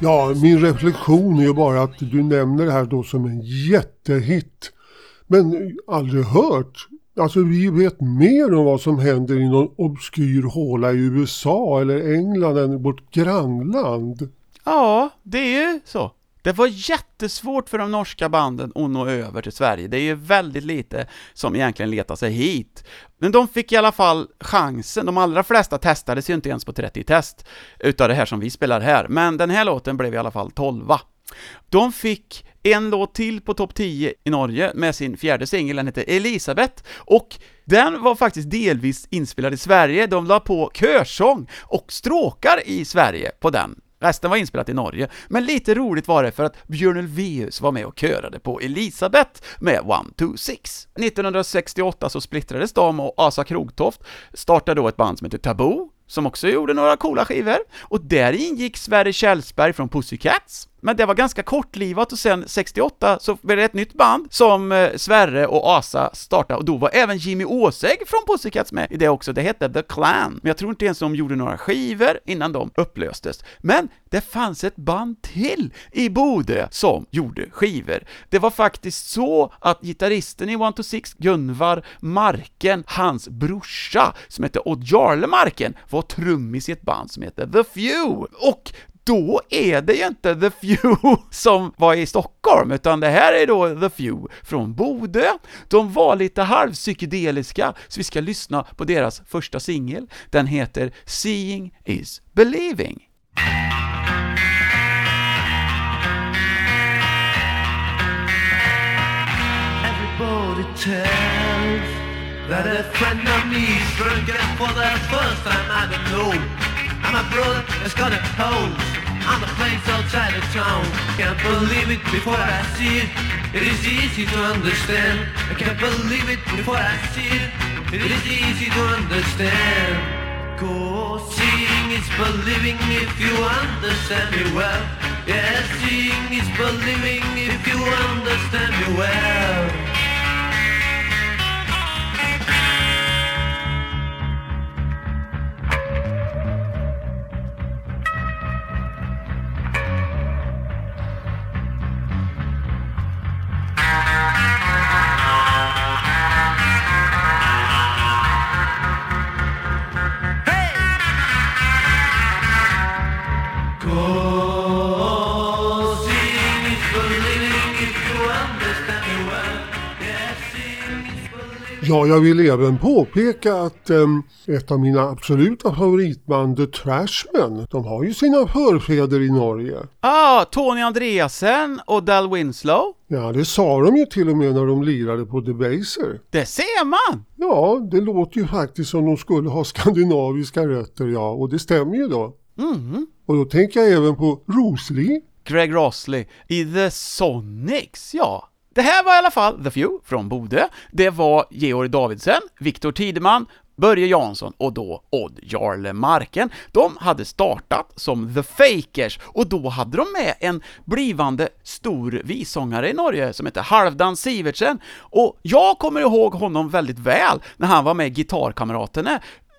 Ja, min reflektion är ju bara att du nämner det här då som en jättehit. Men aldrig hört Alltså vi vet mer om vad som händer i någon obskyr håla i USA eller England än i vårt grannland. Ja, det är ju så. Det var jättesvårt för de norska banden att nå över till Sverige. Det är ju väldigt lite som egentligen letar sig hit. Men de fick i alla fall chansen. De allra flesta testades ju inte ens på 30 test utav det här som vi spelar här. Men den här låten blev i alla fall 12. De fick en låt till på topp 10 i Norge med sin fjärde singel, den hette Elisabeth, och den var faktiskt delvis inspelad i Sverige, de la på körsång och stråkar i Sverige på den. Resten var inspelat i Norge, men lite roligt var det för att Björn Ulvaeus var med och körade på Elisabeth med One, Two, Six. 1968 så splittrades de och Asa Krogtoft startade då ett band som heter Taboo, som också gjorde några coola skivor, och där ingick Sverre Kjellsberg från Pussycats, men det var ganska kortlivat och sen 68 så blev det ett nytt band som eh, Sverre och Asa startade och då var även Jimmy Åsegg från Pussycats med i det också, det hette The Clan. Men jag tror inte ens de gjorde några skivor innan de upplöstes. Men det fanns ett band till i Bodö som gjorde skivor. Det var faktiskt så att gitarristen i One to Six, Gunvar Marken, hans brorsa, som hette Odd Jarle Marken, var trummis i ett band som hette The Few. Och då är det ju inte The Few <laughs> som var i Stockholm, utan det här är då The Few från Bodö. De var lite halvpsykedeliska, så vi ska lyssna på deras första singel. Den heter Seeing is Believing. Everybody tells that a friend of me's broken for the first time. I don't know. And my brother has got a on the place outside of town. Can't believe it before I see it. It is easy to understand. I can't believe it before I see it. It is easy to understand. Cause seeing is believing if you understand me well. Yeah, seeing is believing if you understand me well. Ja, jag vill även påpeka att em, ett av mina absoluta favoritband, The Trashmen, de har ju sina förfäder i Norge. Ah, Tony Andreasen och Dal Winslow. Ja, det sa de ju till och med när de lirade på Debaser. Det ser man! Ja, det låter ju faktiskt som de skulle ha <laughs> skandinaviska rötter, ja, och det stämmer ju då. Mhm. Och då tänker jag även på Rosli. Greg Rosley i The Sonics, ja. Det här var i alla fall The Few från Bodö. Det var Georg Davidsen, Viktor Tideman, Börje Jansson och då Odd Jarle Marken. De hade startat som The Fakers och då hade de med en blivande stor vissångare i Norge som heter Halvdan Sivertsen och jag kommer ihåg honom väldigt väl när han var med i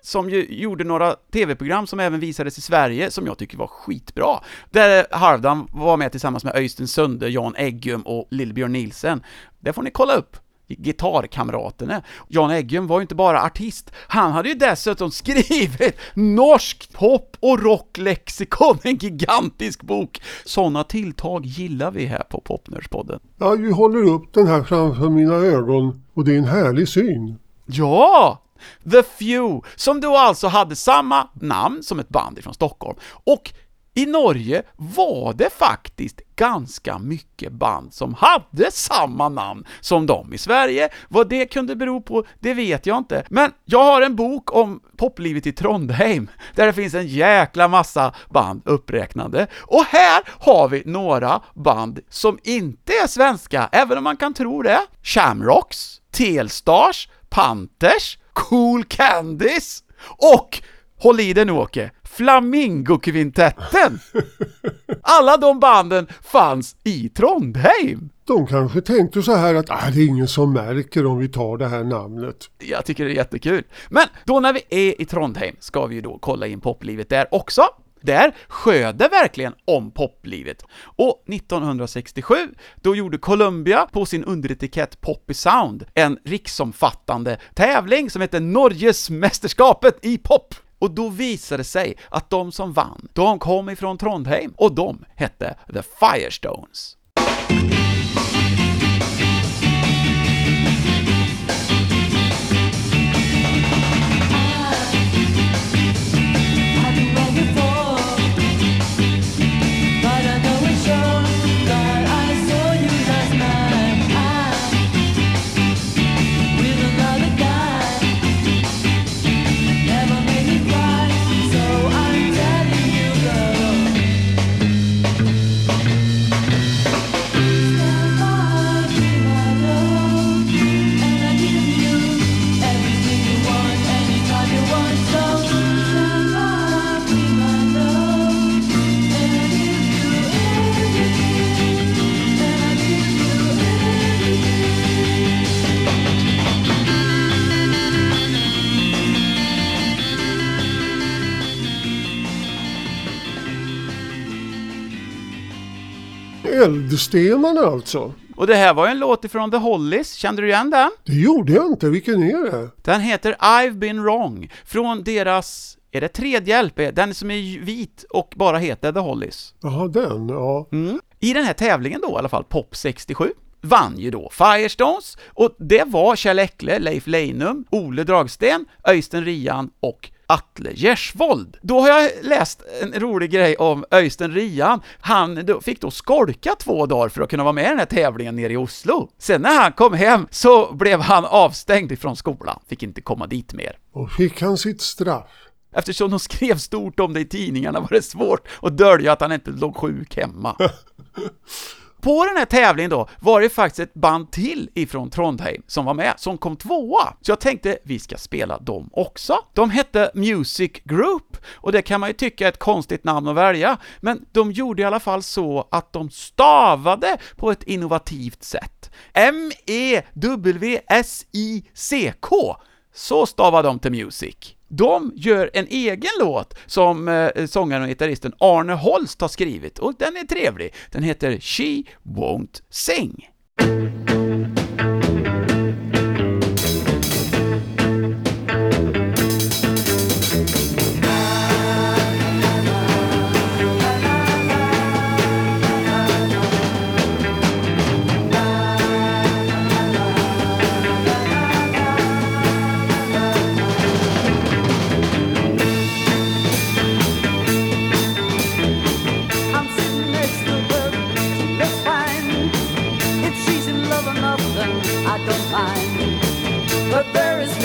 som ju gjorde några tv-program som även visades i Sverige, som jag tycker var skitbra. Där Halvdan var med tillsammans med Öystein Sunde, Jan Eggum och Lill-Björn Nielsen. Det får ni kolla upp. Gitarrkamraterna. Jan Eggum var ju inte bara artist, han hade ju dessutom <laughs> skrivit Norsk pop och rocklexikon, en gigantisk bok. Sådana tilltag gillar vi här på Popnörspodden. Ja, vi håller upp den här framför mina ögon och det är en härlig syn. Ja! The Few, som då alltså hade samma namn som ett band ifrån Stockholm. Och i Norge var det faktiskt ganska mycket band som hade samma namn som de i Sverige. Vad det kunde bero på, det vet jag inte. Men jag har en bok om poplivet i Trondheim, där det finns en jäkla massa band uppräknade. Och här har vi några band som inte är svenska, även om man kan tro det. Shamrocks, Telstars, Panthers, Cool Candies och, håll i dig nu Åke, Flamingokvintetten! <laughs> Alla de banden fanns i Trondheim! De kanske tänkte så här att ah, det är ingen som märker om vi tar det här namnet. Jag tycker det är jättekul. Men då när vi är i Trondheim ska vi ju då kolla in poplivet där också. Där sjöd det verkligen om poplivet. Och 1967, då gjorde Columbia på sin underetikett Poppy Sound en riksomfattande tävling som hette ”Norges mästerskapet i pop. Och då visade det sig att de som vann, de kom ifrån Trondheim och de hette The Firestones. Eldstenarna alltså. Och det här var ju en låt ifrån The Hollies, kände du igen den? Det gjorde jag inte, vilken är det? Den heter I've been wrong, från deras, är det tredje LP? Den som är vit och bara heter The Hollies. Jaha, den, ja. Mm. I den här tävlingen då i alla fall, Pop 67, vann ju då Firestones, och det var Kjell Ekle, Leif Leinum, Ole Dragsten, Öystein Rian och Atle Gersvold. Då har jag läst en rolig grej om Öystein Rian. Han fick då skolka två dagar för att kunna vara med i den här tävlingen nere i Oslo. Sen när han kom hem så blev han avstängd ifrån skolan, fick inte komma dit mer. Och fick han sitt straff? Eftersom de skrev stort om det i tidningarna var det svårt att dölja att han inte låg sjuk hemma. <laughs> På den här tävlingen då var det faktiskt ett band till ifrån Trondheim som var med, som kom tvåa. Så jag tänkte vi ska spela dem också. De hette Music Group, och det kan man ju tycka är ett konstigt namn att välja, men de gjorde i alla fall så att de stavade på ett innovativt sätt. M-E-W-S-I-C-K, så stavade de till Music. De gör en egen låt som eh, sångaren och gitarristen Arne Holst har skrivit, och den är trevlig. Den heter She Won't Sing.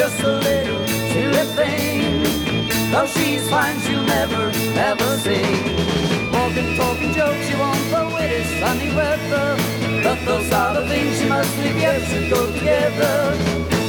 Just a little silly thing. Though she's fine, she'll never, ever sing. Walking, talking jokes, she won't go it, sunny weather. But those are the things she must leave, yes, should go together.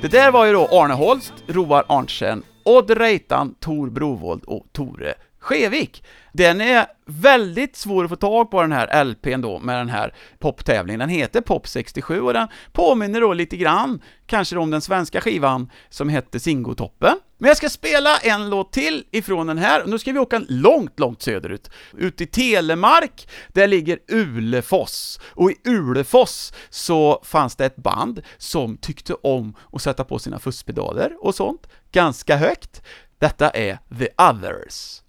Det där var ju då Arne Holst, Roar Arntzen, Odd Reitan, Tor Brovold och Tore Skevik. Den är väldigt svår att få tag på den här LPn då, med den här poptävlingen. Den heter Pop 67 och den påminner då lite grann, kanske om den svenska skivan som hette Singotoppen. Men jag ska spela en låt till ifrån den här, och nu ska vi åka långt, långt söderut. Ut i Telemark, där ligger Ulefoss. Och i Ulefoss så fanns det ett band som tyckte om att sätta på sina fusspedaler och sånt, ganska högt. Detta är The Others.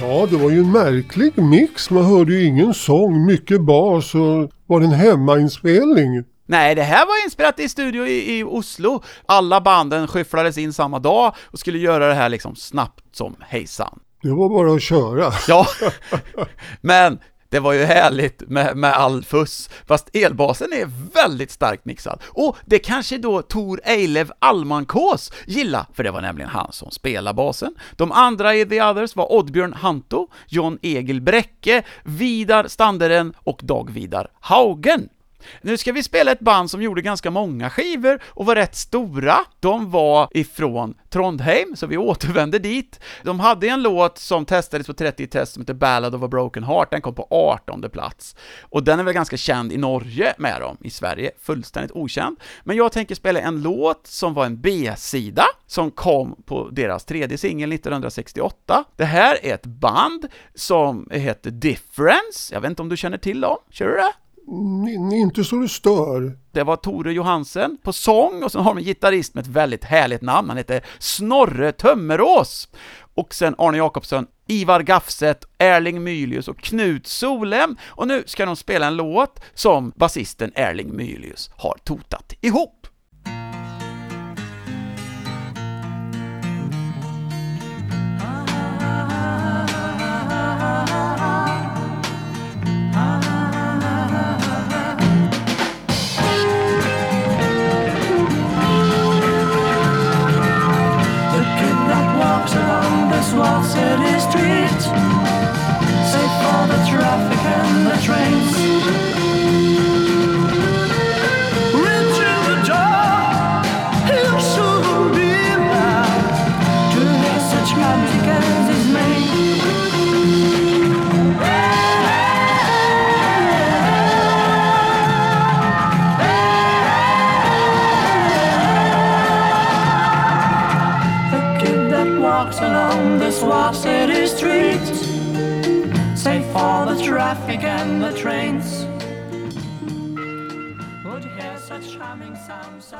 Ja, det var ju en märklig mix. Man hörde ju ingen sång, mycket bas och var det en hemmainspelning? Nej, det här var inspelat i studio i, i Oslo. Alla banden skyfflades in samma dag och skulle göra det här liksom snabbt som hejsan. Det var bara att köra. Ja, <laughs> men det var ju härligt med, med all fuss, fast elbasen är väldigt starkt mixad. Och det kanske då Tor Eilev Almankås gilla, för det var nämligen han som spelade basen. De andra i The Others var Oddbjörn Hanto, John Egil Bräcke, Vidar Standeren och Dag Vidar Haugen. Nu ska vi spela ett band som gjorde ganska många skivor och var rätt stora. De var ifrån Trondheim, så vi återvände dit. De hade en låt som testades på 30 test som heter Ballad of a Broken Heart, den kom på 18 plats. Och den är väl ganska känd i Norge med dem, i Sverige fullständigt okänd. Men jag tänker spela en låt som var en B-sida, som kom på deras tredje singel 1968. Det här är ett band som heter Difference, jag vet inte om du känner till dem? Kör du det? Inte så det stör. Det var Tore Johansen på sång och sen har de en gitarrist med ett väldigt härligt namn, han heter Snorre Tömmerås. Och sen Arne Jakobsson, Ivar Gafset, Erling Mylius och Knut Solem. Och nu ska de spela en låt som basisten Erling Mylius har totat ihop.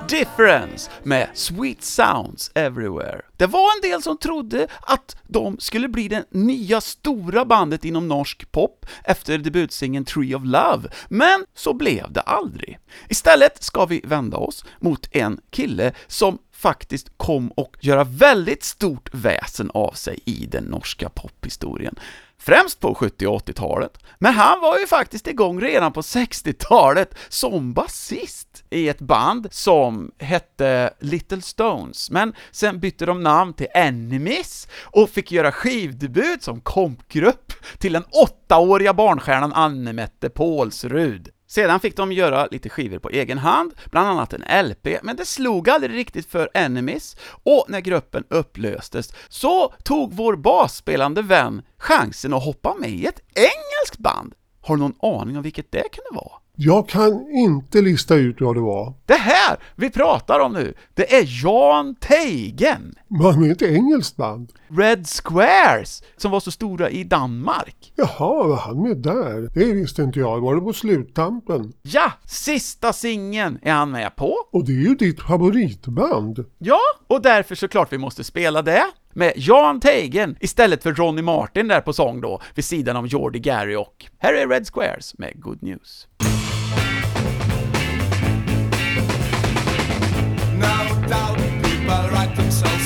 Difference med Sweet Sounds Everywhere. Det var en del som trodde att de skulle bli det nya stora bandet inom norsk pop efter debutsingeln Tree of Love, men så blev det aldrig. Istället ska vi vända oss mot en kille som faktiskt kom och göra väldigt stort väsen av sig i den norska pophistorien. Främst på 70 och 80-talet, men han var ju faktiskt igång redan på 60-talet som basist i ett band som hette Little Stones, men sen bytte de namn till Enemies och fick göra skivdebut som kompgrupp till den åttaåriga barnstjärnan Anne-Mette Pålsrud. Sedan fick de göra lite skivor på egen hand, bland annat en LP, men det slog aldrig riktigt för Enemies, och när gruppen upplöstes så tog vår basspelande vän chansen att hoppa med i ett engelskt band. Har du någon aning om vilket det kunde vara? Jag kan inte lista ut vad det var. Det här vi pratar om nu, det är Jan Teigen, Var med ett engelskt band? Red Squares, som var så stora i Danmark. Jaha, var han med där? Det visste inte jag. Var det på sluttampen? Ja, sista singeln är han med på. Och det är ju ditt favoritband. Ja, och därför såklart vi måste spela det med Jan Teigen istället för Ronny Martin där på sång då, vid sidan av Jordi Gary och här är Red Squares med Good News.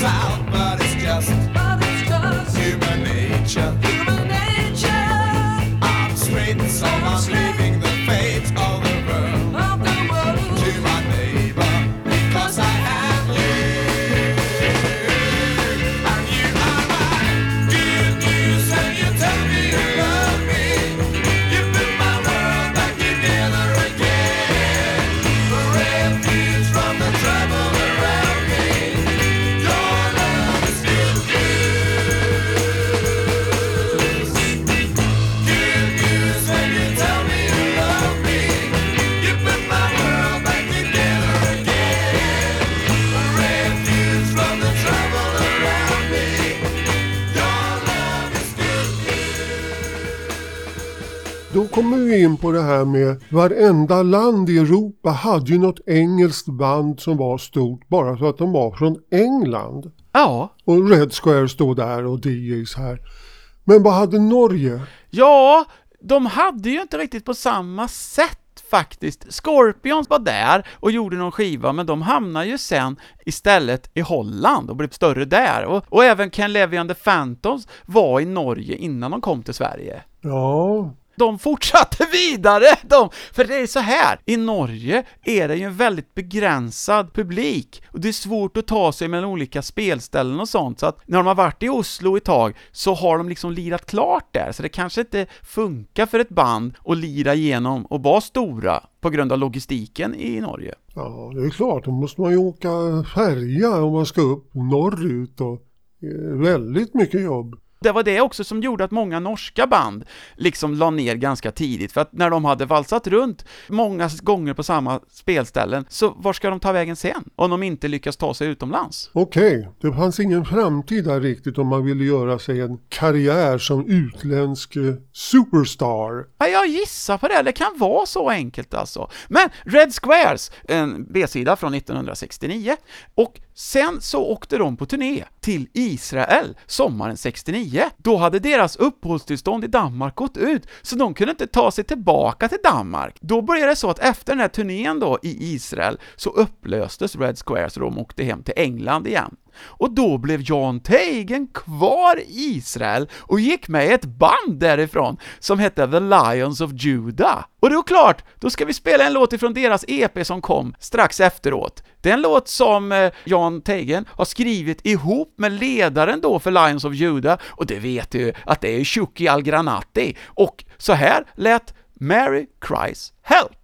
out, but it's just, but it's just human nature. Human nature. I'm straight, so I'm, I'm straight. Kommer vi in på det här med varenda land i Europa hade ju något engelskt band som var stort bara så att de var från England. Ja, Och Red Square stod där och DJs här. Men vad hade Norge? Ja, de hade ju inte riktigt på samma sätt faktiskt. Scorpions var där och gjorde någon skiva, men de hamnade ju sen istället i Holland och blev större där. Och, och även Ken Levy and the Phantoms var i Norge innan de kom till Sverige. Ja, de fortsatte <laughs> vidare! De, för det är så här, i Norge är det ju en väldigt begränsad publik och det är svårt att ta sig mellan olika spelställen och sånt, så att när de har varit i Oslo ett tag så har de liksom lirat klart där, så det kanske inte funkar för ett band att lira igenom och vara stora på grund av logistiken i Norge. ja, det är klart, då måste man ju åka färja om man ska upp norrut och eh, väldigt mycket jobb. Det var det också som gjorde att många norska band liksom la ner ganska tidigt, för att när de hade valsat runt många gånger på samma spelställen, så var ska de ta vägen sen? Om de inte lyckas ta sig utomlands? Okej, det fanns ingen framtid där riktigt om man ville göra sig en karriär som utländsk eh, superstar. Ja, jag gissar på det, det kan vara så enkelt alltså. Men Red Squares, en B-sida från 1969, och sen så åkte de på turné till Israel sommaren 69. Då hade deras uppehållstillstånd i Danmark gått ut, så de kunde inte ta sig tillbaka till Danmark. Då började det så att efter den här turnén då i Israel så upplöstes Red Square, så de åkte hem till England igen. Och då blev Jan Teigen kvar i Israel och gick med i ett band därifrån som hette The Lions of Judah. Och det är klart, då ska vi spela en låt ifrån deras EP som kom strax efteråt. Det är en låt som eh, Jan Teigen har skrivit ihop med ledaren då för Lions of Judah, och det vet du ju att det är Shuki Al-Granati. Och så här lät Mary Cries Help.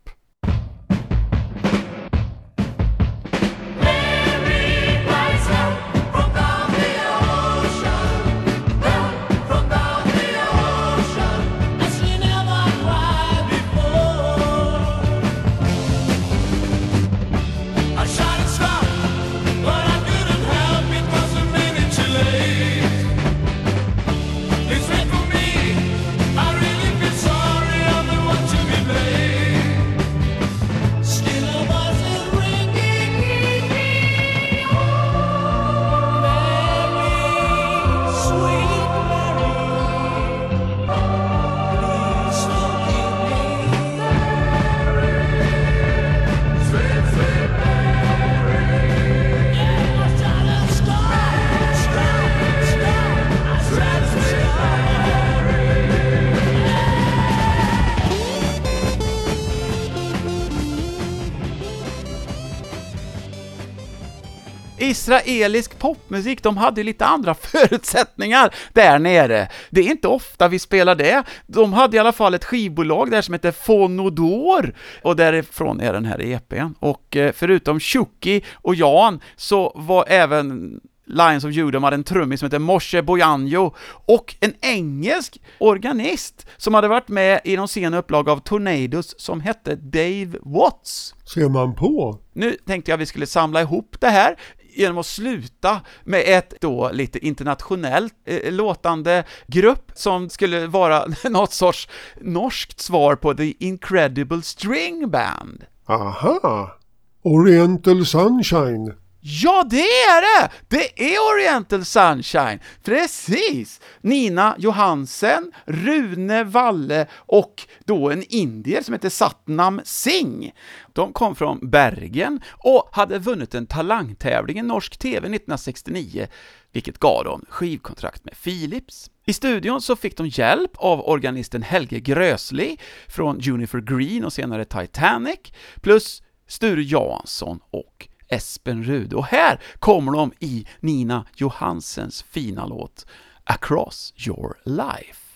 Israelisk popmusik, de hade ju lite andra <laughs> förutsättningar där nere. Det är inte ofta vi spelar det. De hade i alla fall ett skivbolag där som heter Fonodor, och därifrån är den här EPn. Och eh, förutom Chucky och Jan, så var även Lions of Judah hade en trummis som heter Moshe Bojanjo och en engelsk organist som hade varit med i någon sen upplag av Tornadoes som hette Dave Watts. Ser man på? Nu tänkte jag vi skulle samla ihop det här genom att sluta med ett då lite internationellt eh, låtande grupp som skulle vara <laughs> något sorts norskt svar på The Incredible String Band. Aha! Oriental Sunshine. Ja, det är det! Det är Oriental Sunshine! Precis! Nina Johansen, Rune Valle och då en indier som heter Satnam Singh. De kom från Bergen och hade vunnit en talangtävling i norsk TV 1969, vilket gav dem skivkontrakt med Philips. I studion så fick de hjälp av organisten Helge Grösli från Junifer Green och senare Titanic, plus Sture Jansson och Espen Rud. Och här kommer de i Nina Johansens fina låt Across your life.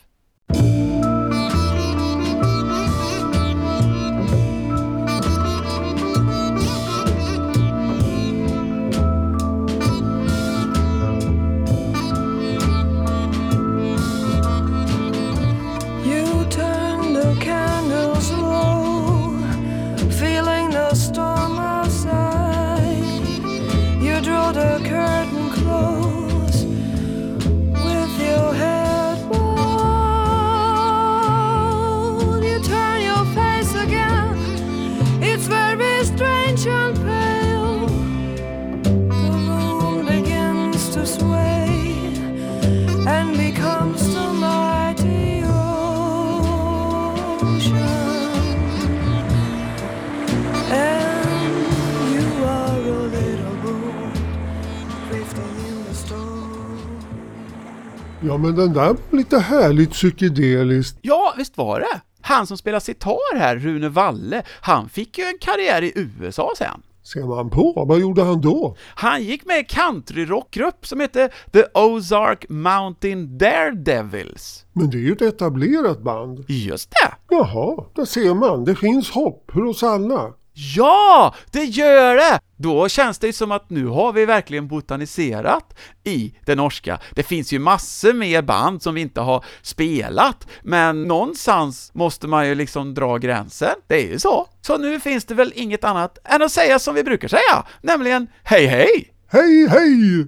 Men den där var lite härligt psykedeliskt. Ja, visst var det. Han som spelar sitar här, Rune Walle, han fick ju en karriär i USA sen. Ser man på, vad gjorde han då? Han gick med i countryrockgrupp som hette The Ozark Mountain Daredevils. Men det är ju ett etablerat band. Just det! Jaha, där ser man. Det finns hopp hos alla. Ja, det gör det! Då känns det ju som att nu har vi verkligen botaniserat i det norska. Det finns ju massor mer band som vi inte har spelat, men någonstans måste man ju liksom dra gränsen. Det är ju så. Så nu finns det väl inget annat än att säga som vi brukar säga, nämligen hej hej! Hej hej!